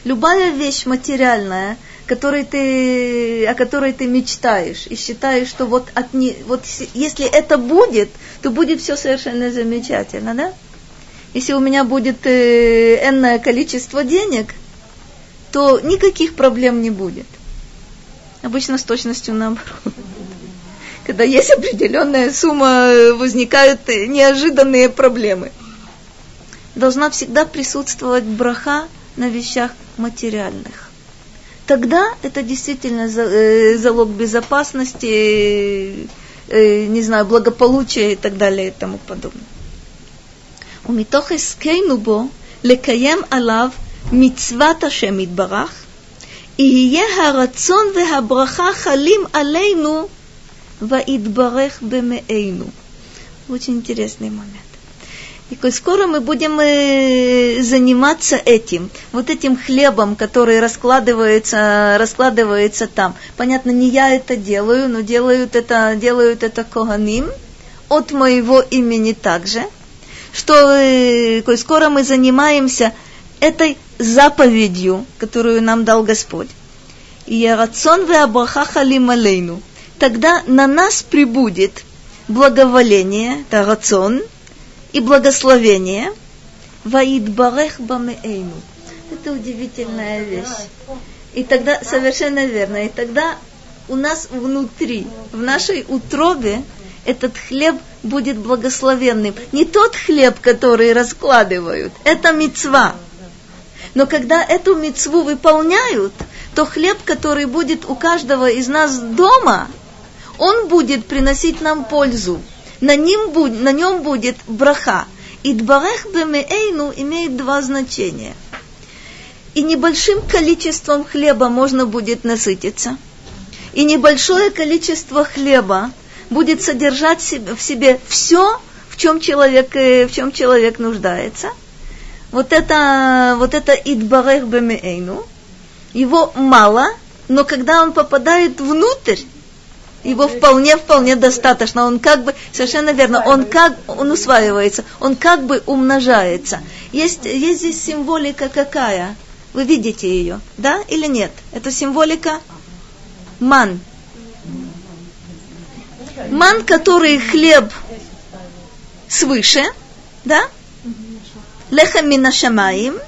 Любая вещь материальная, которой ты, о которой ты мечтаешь и считаешь, что вот, от не, вот если это будет, то будет все совершенно замечательно, да? Если у меня будет э, энное количество денег – то никаких проблем не будет. Обычно с точностью наоборот. Когда есть определенная сумма, возникают неожиданные проблемы. Должна всегда присутствовать браха на вещах материальных Тогда это действительно э, залог безопасности, э, не знаю, благополучия и так далее и тому подобное. У מתוך הסכנו בו לקיים עליו מצוות השם יתברך, יהיה הרצון והברכה חלים עלינו ויתברך במאינו. Очень интересный момент. И скоро мы будем э, заниматься этим, вот этим хлебом, который раскладывается, раскладывается там. Понятно, не я это делаю, но делают это, делают это Коганим от моего имени также, что э, коль скоро мы занимаемся этой заповедью, которую нам дал Господь. И рацион. Тогда на нас прибудет благоволение, это рацион, и благословение, ваид барех бамеэйну. Это удивительная вещь. И тогда, совершенно верно, и тогда у нас внутри, в нашей утробе, этот хлеб будет благословенным. Не тот хлеб, который раскладывают, это мецва. Но когда эту мецву выполняют, то хлеб, который будет у каждого из нас дома, он будет приносить нам пользу. На, ним, на нем будет браха. И дбарех бемеэйну имеет два значения. И небольшим количеством хлеба можно будет насытиться. И небольшое количество хлеба будет содержать в себе все, в чем человек, э, в чем человек нуждается – вот это, вот это идбарех бемеэйну, его мало, но когда он попадает внутрь, его вполне, вполне достаточно. Он как бы, совершенно верно, он как, он усваивается, он как бы умножается. Есть, есть здесь символика какая? Вы видите ее, да или нет? Это символика ман. Ман, который хлеб свыше, да? лехем минашамаим,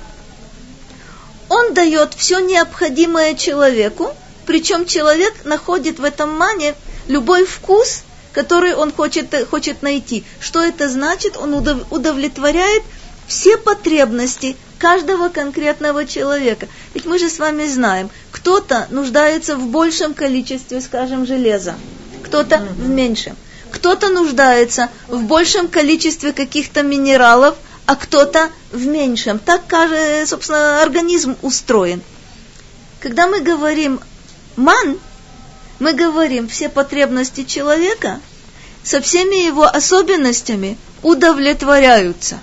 он дает все необходимое человеку, причем человек находит в этом мане любой вкус, который он хочет, хочет найти. Что это значит? Он удовлетворяет все потребности каждого конкретного человека. Ведь мы же с вами знаем, кто-то нуждается в большем количестве, скажем, железа, кто-то в меньшем. Кто-то нуждается в большем количестве каких-то минералов, а кто-то в меньшем. Так, собственно, организм устроен. Когда мы говорим ман, мы говорим, все потребности человека со всеми его особенностями удовлетворяются.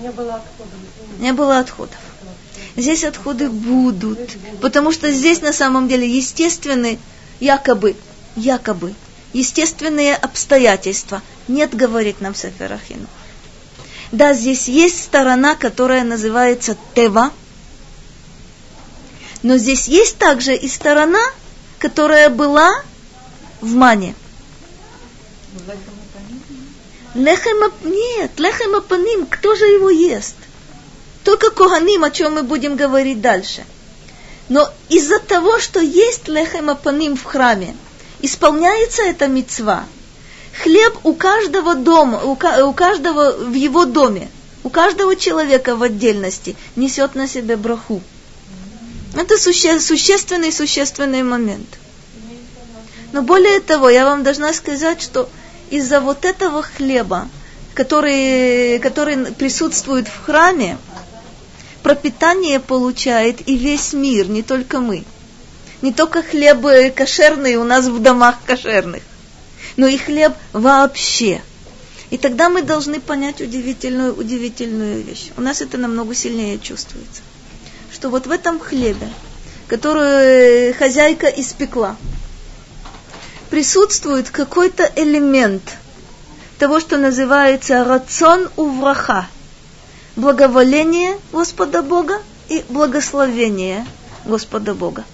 Не было отходов. Не было отходов. Здесь отходы будут, потому что здесь на самом деле естественные, якобы, якобы, естественные обстоятельства. Нет, говорит нам Сеферахину. Да, здесь есть сторона, которая называется Тева, но здесь есть также и сторона, которая была в мане. Лехем нет, лехем апаним, кто же его ест? Только коганим, о чем мы будем говорить дальше. Но из-за того, что есть лехем апаним в храме, исполняется эта мецва. Хлеб у каждого дома, у каждого в его доме, у каждого человека в отдельности несет на себе браху. Это суще, существенный, существенный момент. Но более того, я вам должна сказать, что из-за вот этого хлеба, который, который присутствует в храме, пропитание получает и весь мир, не только мы. Не только хлеб кошерный у нас в домах кошерных, но и хлеб вообще. И тогда мы должны понять удивительную, удивительную вещь. У нас это намного сильнее чувствуется. Что вот в этом хлебе, который хозяйка испекла, присутствует какой-то элемент того, что называется рацион увраха, благоволение Господа Бога и благословение Господа Бога.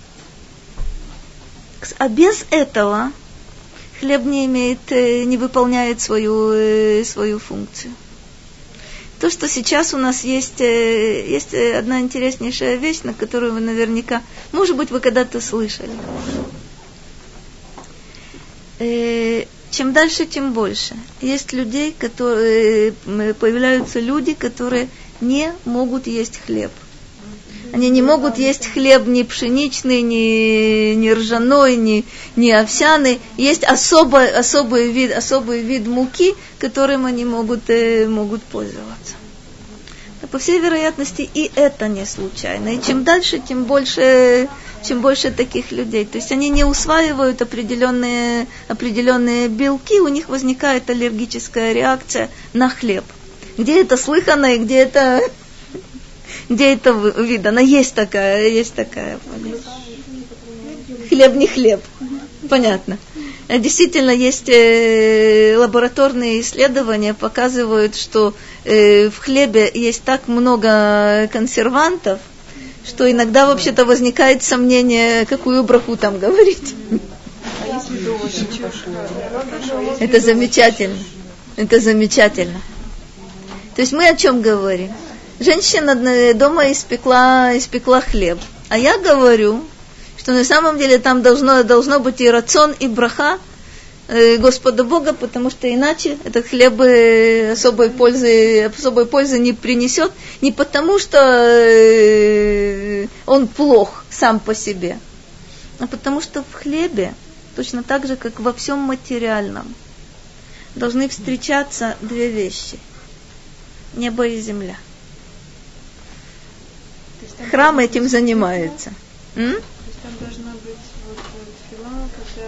А без этого хлеб не имеет, э, не выполняет свою, э, свою функцию. То, что сейчас у нас есть, э, есть одна интереснейшая вещь, на которую вы наверняка, может быть, вы когда-то слышали э, чем дальше, тем больше. Есть людей, которые э, появляются люди, которые не могут есть хлеб. Они не могут есть хлеб ни пшеничный, ни, ни ржаной, ни, ни овсяный. Есть особый, особый, вид, особый вид муки, которым они могут, э, могут пользоваться. Но, по всей вероятности, и это не случайно. И чем дальше, тем больше чем больше таких людей. То есть они не усваивают определенные, определенные белки, у них возникает аллергическая реакция на хлеб. Где это слыхано и где это, где это видно? Есть такая, есть такая. Хлеб не хлеб. Понятно. Действительно, есть э, лабораторные исследования, показывают, что э, в хлебе есть так много консервантов, что иногда вообще-то возникает сомнение, какую браху там говорить. Это замечательно. Это замечательно. То есть мы о чем говорим? Женщина дома испекла, испекла хлеб. А я говорю, что на самом деле там должно, должно быть и рацион, и браха, Э, Господа Бога, потому что иначе этот хлеб э, особой пользы, особой пользы не принесет, не потому что э, он плох сам по себе, а потому что в хлебе, точно так же, как во всем материальном, должны встречаться две вещи. Небо и земля. Храм этим занимается. М? Есть там должна быть вот фила, когда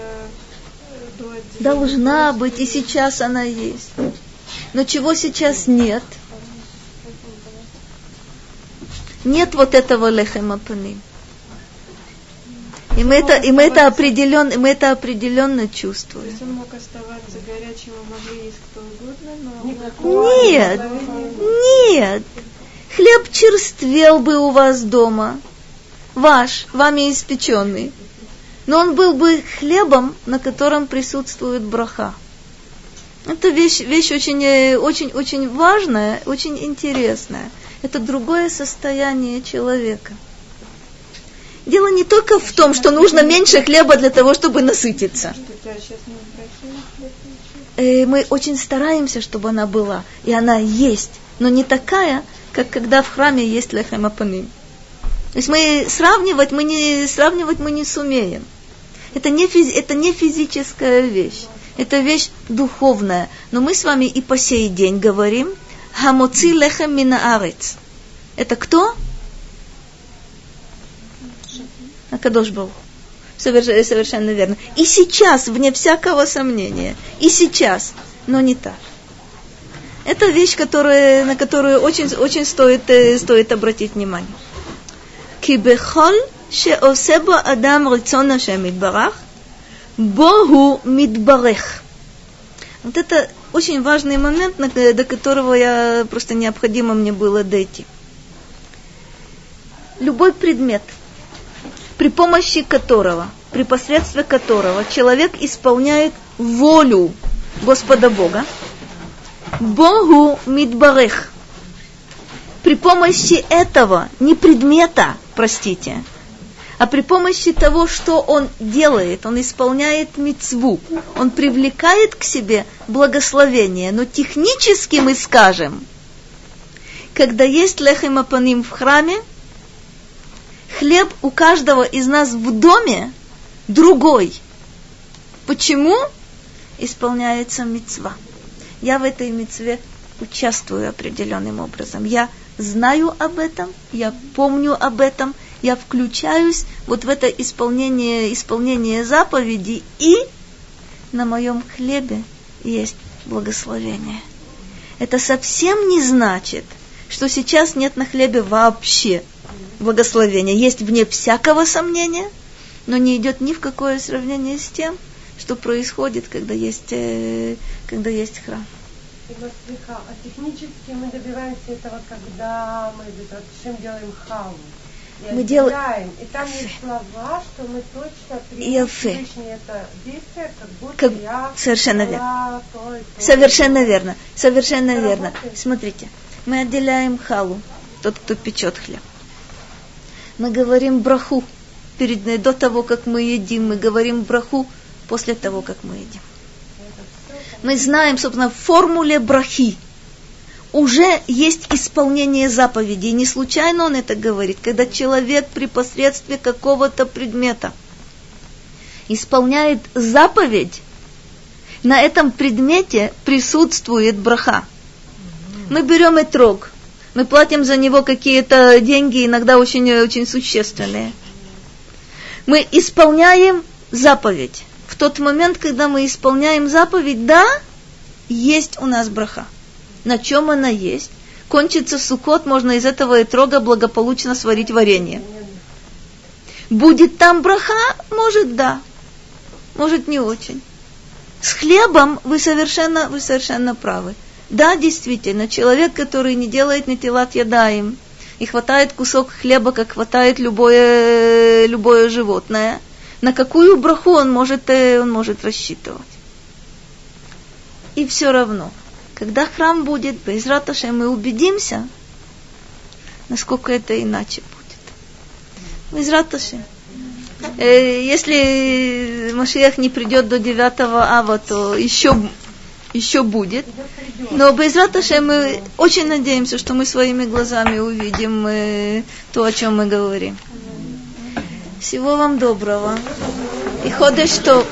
Должна быть, и сейчас она есть. Но чего сейчас нет? Нет вот этого лехема паним. И мы это, и мы это определенно, и мы это определенно чувствуем. То есть он мог оставаться горячим, могли есть кто угодно, но нет, нет. Хлеб черствел бы у вас дома, ваш, вами испеченный но он был бы хлебом, на котором присутствует браха. Это вещь, вещь очень, э, очень, очень важная, очень интересная. Это другое состояние человека. Дело не только в том, что нужно меньше хлеба для того, чтобы насытиться. Э, мы очень стараемся, чтобы она была, и она есть, но не такая, как когда в храме есть лехем апаним. То есть мы сравнивать, мы не, сравнивать мы не сумеем. Это не, физи, это не физическая вещь, это вещь духовная. Но мы с вами и по сей день говорим «Хамоци лехем мина арец». Это кто? Акадош Бог. Совершенно верно. И сейчас, вне всякого сомнения, и сейчас, но не так. Это вещь, которая, на которую очень, очень стоит, э, стоит обратить внимание. Кибехол шеосебо адам рицона шемидбарах, богу мидбарех. Вот это очень важный момент, до которого я просто необходимо мне было дойти. Любой предмет, при помощи которого, при посредстве которого человек исполняет волю Господа Бога, Богу мидбарех. При помощи этого, не предмета, простите, а при помощи того, что он делает, он исполняет мицву, он привлекает к себе благословение. Но технически мы скажем, когда есть лехем апаним в храме, хлеб у каждого из нас в доме другой. Почему? Исполняется мецва. Я в этой мецве участвую определенным образом. Я знаю об этом, я помню об этом, я включаюсь вот в это исполнение, исполнение заповеди, и на моем хлебе есть благословение. Это совсем не значит, что сейчас нет на хлебе вообще благословения. Есть вне всякого сомнения, но не идет ни в какое сравнение с тем, что происходит, когда есть, э, когда есть храм. А технически мы добиваемся этого, когда мы чем делаем халу. Мы делаем. И там есть слова, что мы точно принимаем это действие, как будто как... я Совершенно верно. То, то, Совершенно верно. Совершенно это верно. Работает. Смотрите, мы отделяем халу, тот, кто печет хлеб. Мы говорим браху перед, до того, как мы едим. Мы говорим браху после того, как мы едим мы знаем, собственно, в формуле брахи уже есть исполнение заповедей. Не случайно он это говорит, когда человек при посредстве какого-то предмета исполняет заповедь, на этом предмете присутствует браха. Мы берем этрог, мы платим за него какие-то деньги, иногда очень-очень существенные. Мы исполняем заповедь в тот момент, когда мы исполняем заповедь, да, есть у нас браха. На чем она есть? Кончится сукот, можно из этого этрога благополучно сварить варенье. Будет там браха? Может, да. Может, не очень. С хлебом вы совершенно, вы совершенно правы. Да, действительно, человек, который не делает нетилат ядаем, и хватает кусок хлеба, как хватает любое, любое животное – на какую браху он может, э, он может рассчитывать. И все равно, когда храм будет, без раташи, мы убедимся, насколько это иначе будет. Без раташи. Э, если Машиях не придет до 9 ава, то еще, еще будет. Но без раташи мы очень надеемся, что мы своими глазами увидим э, то, о чем мы говорим. Всего вам доброго. И ходишь что?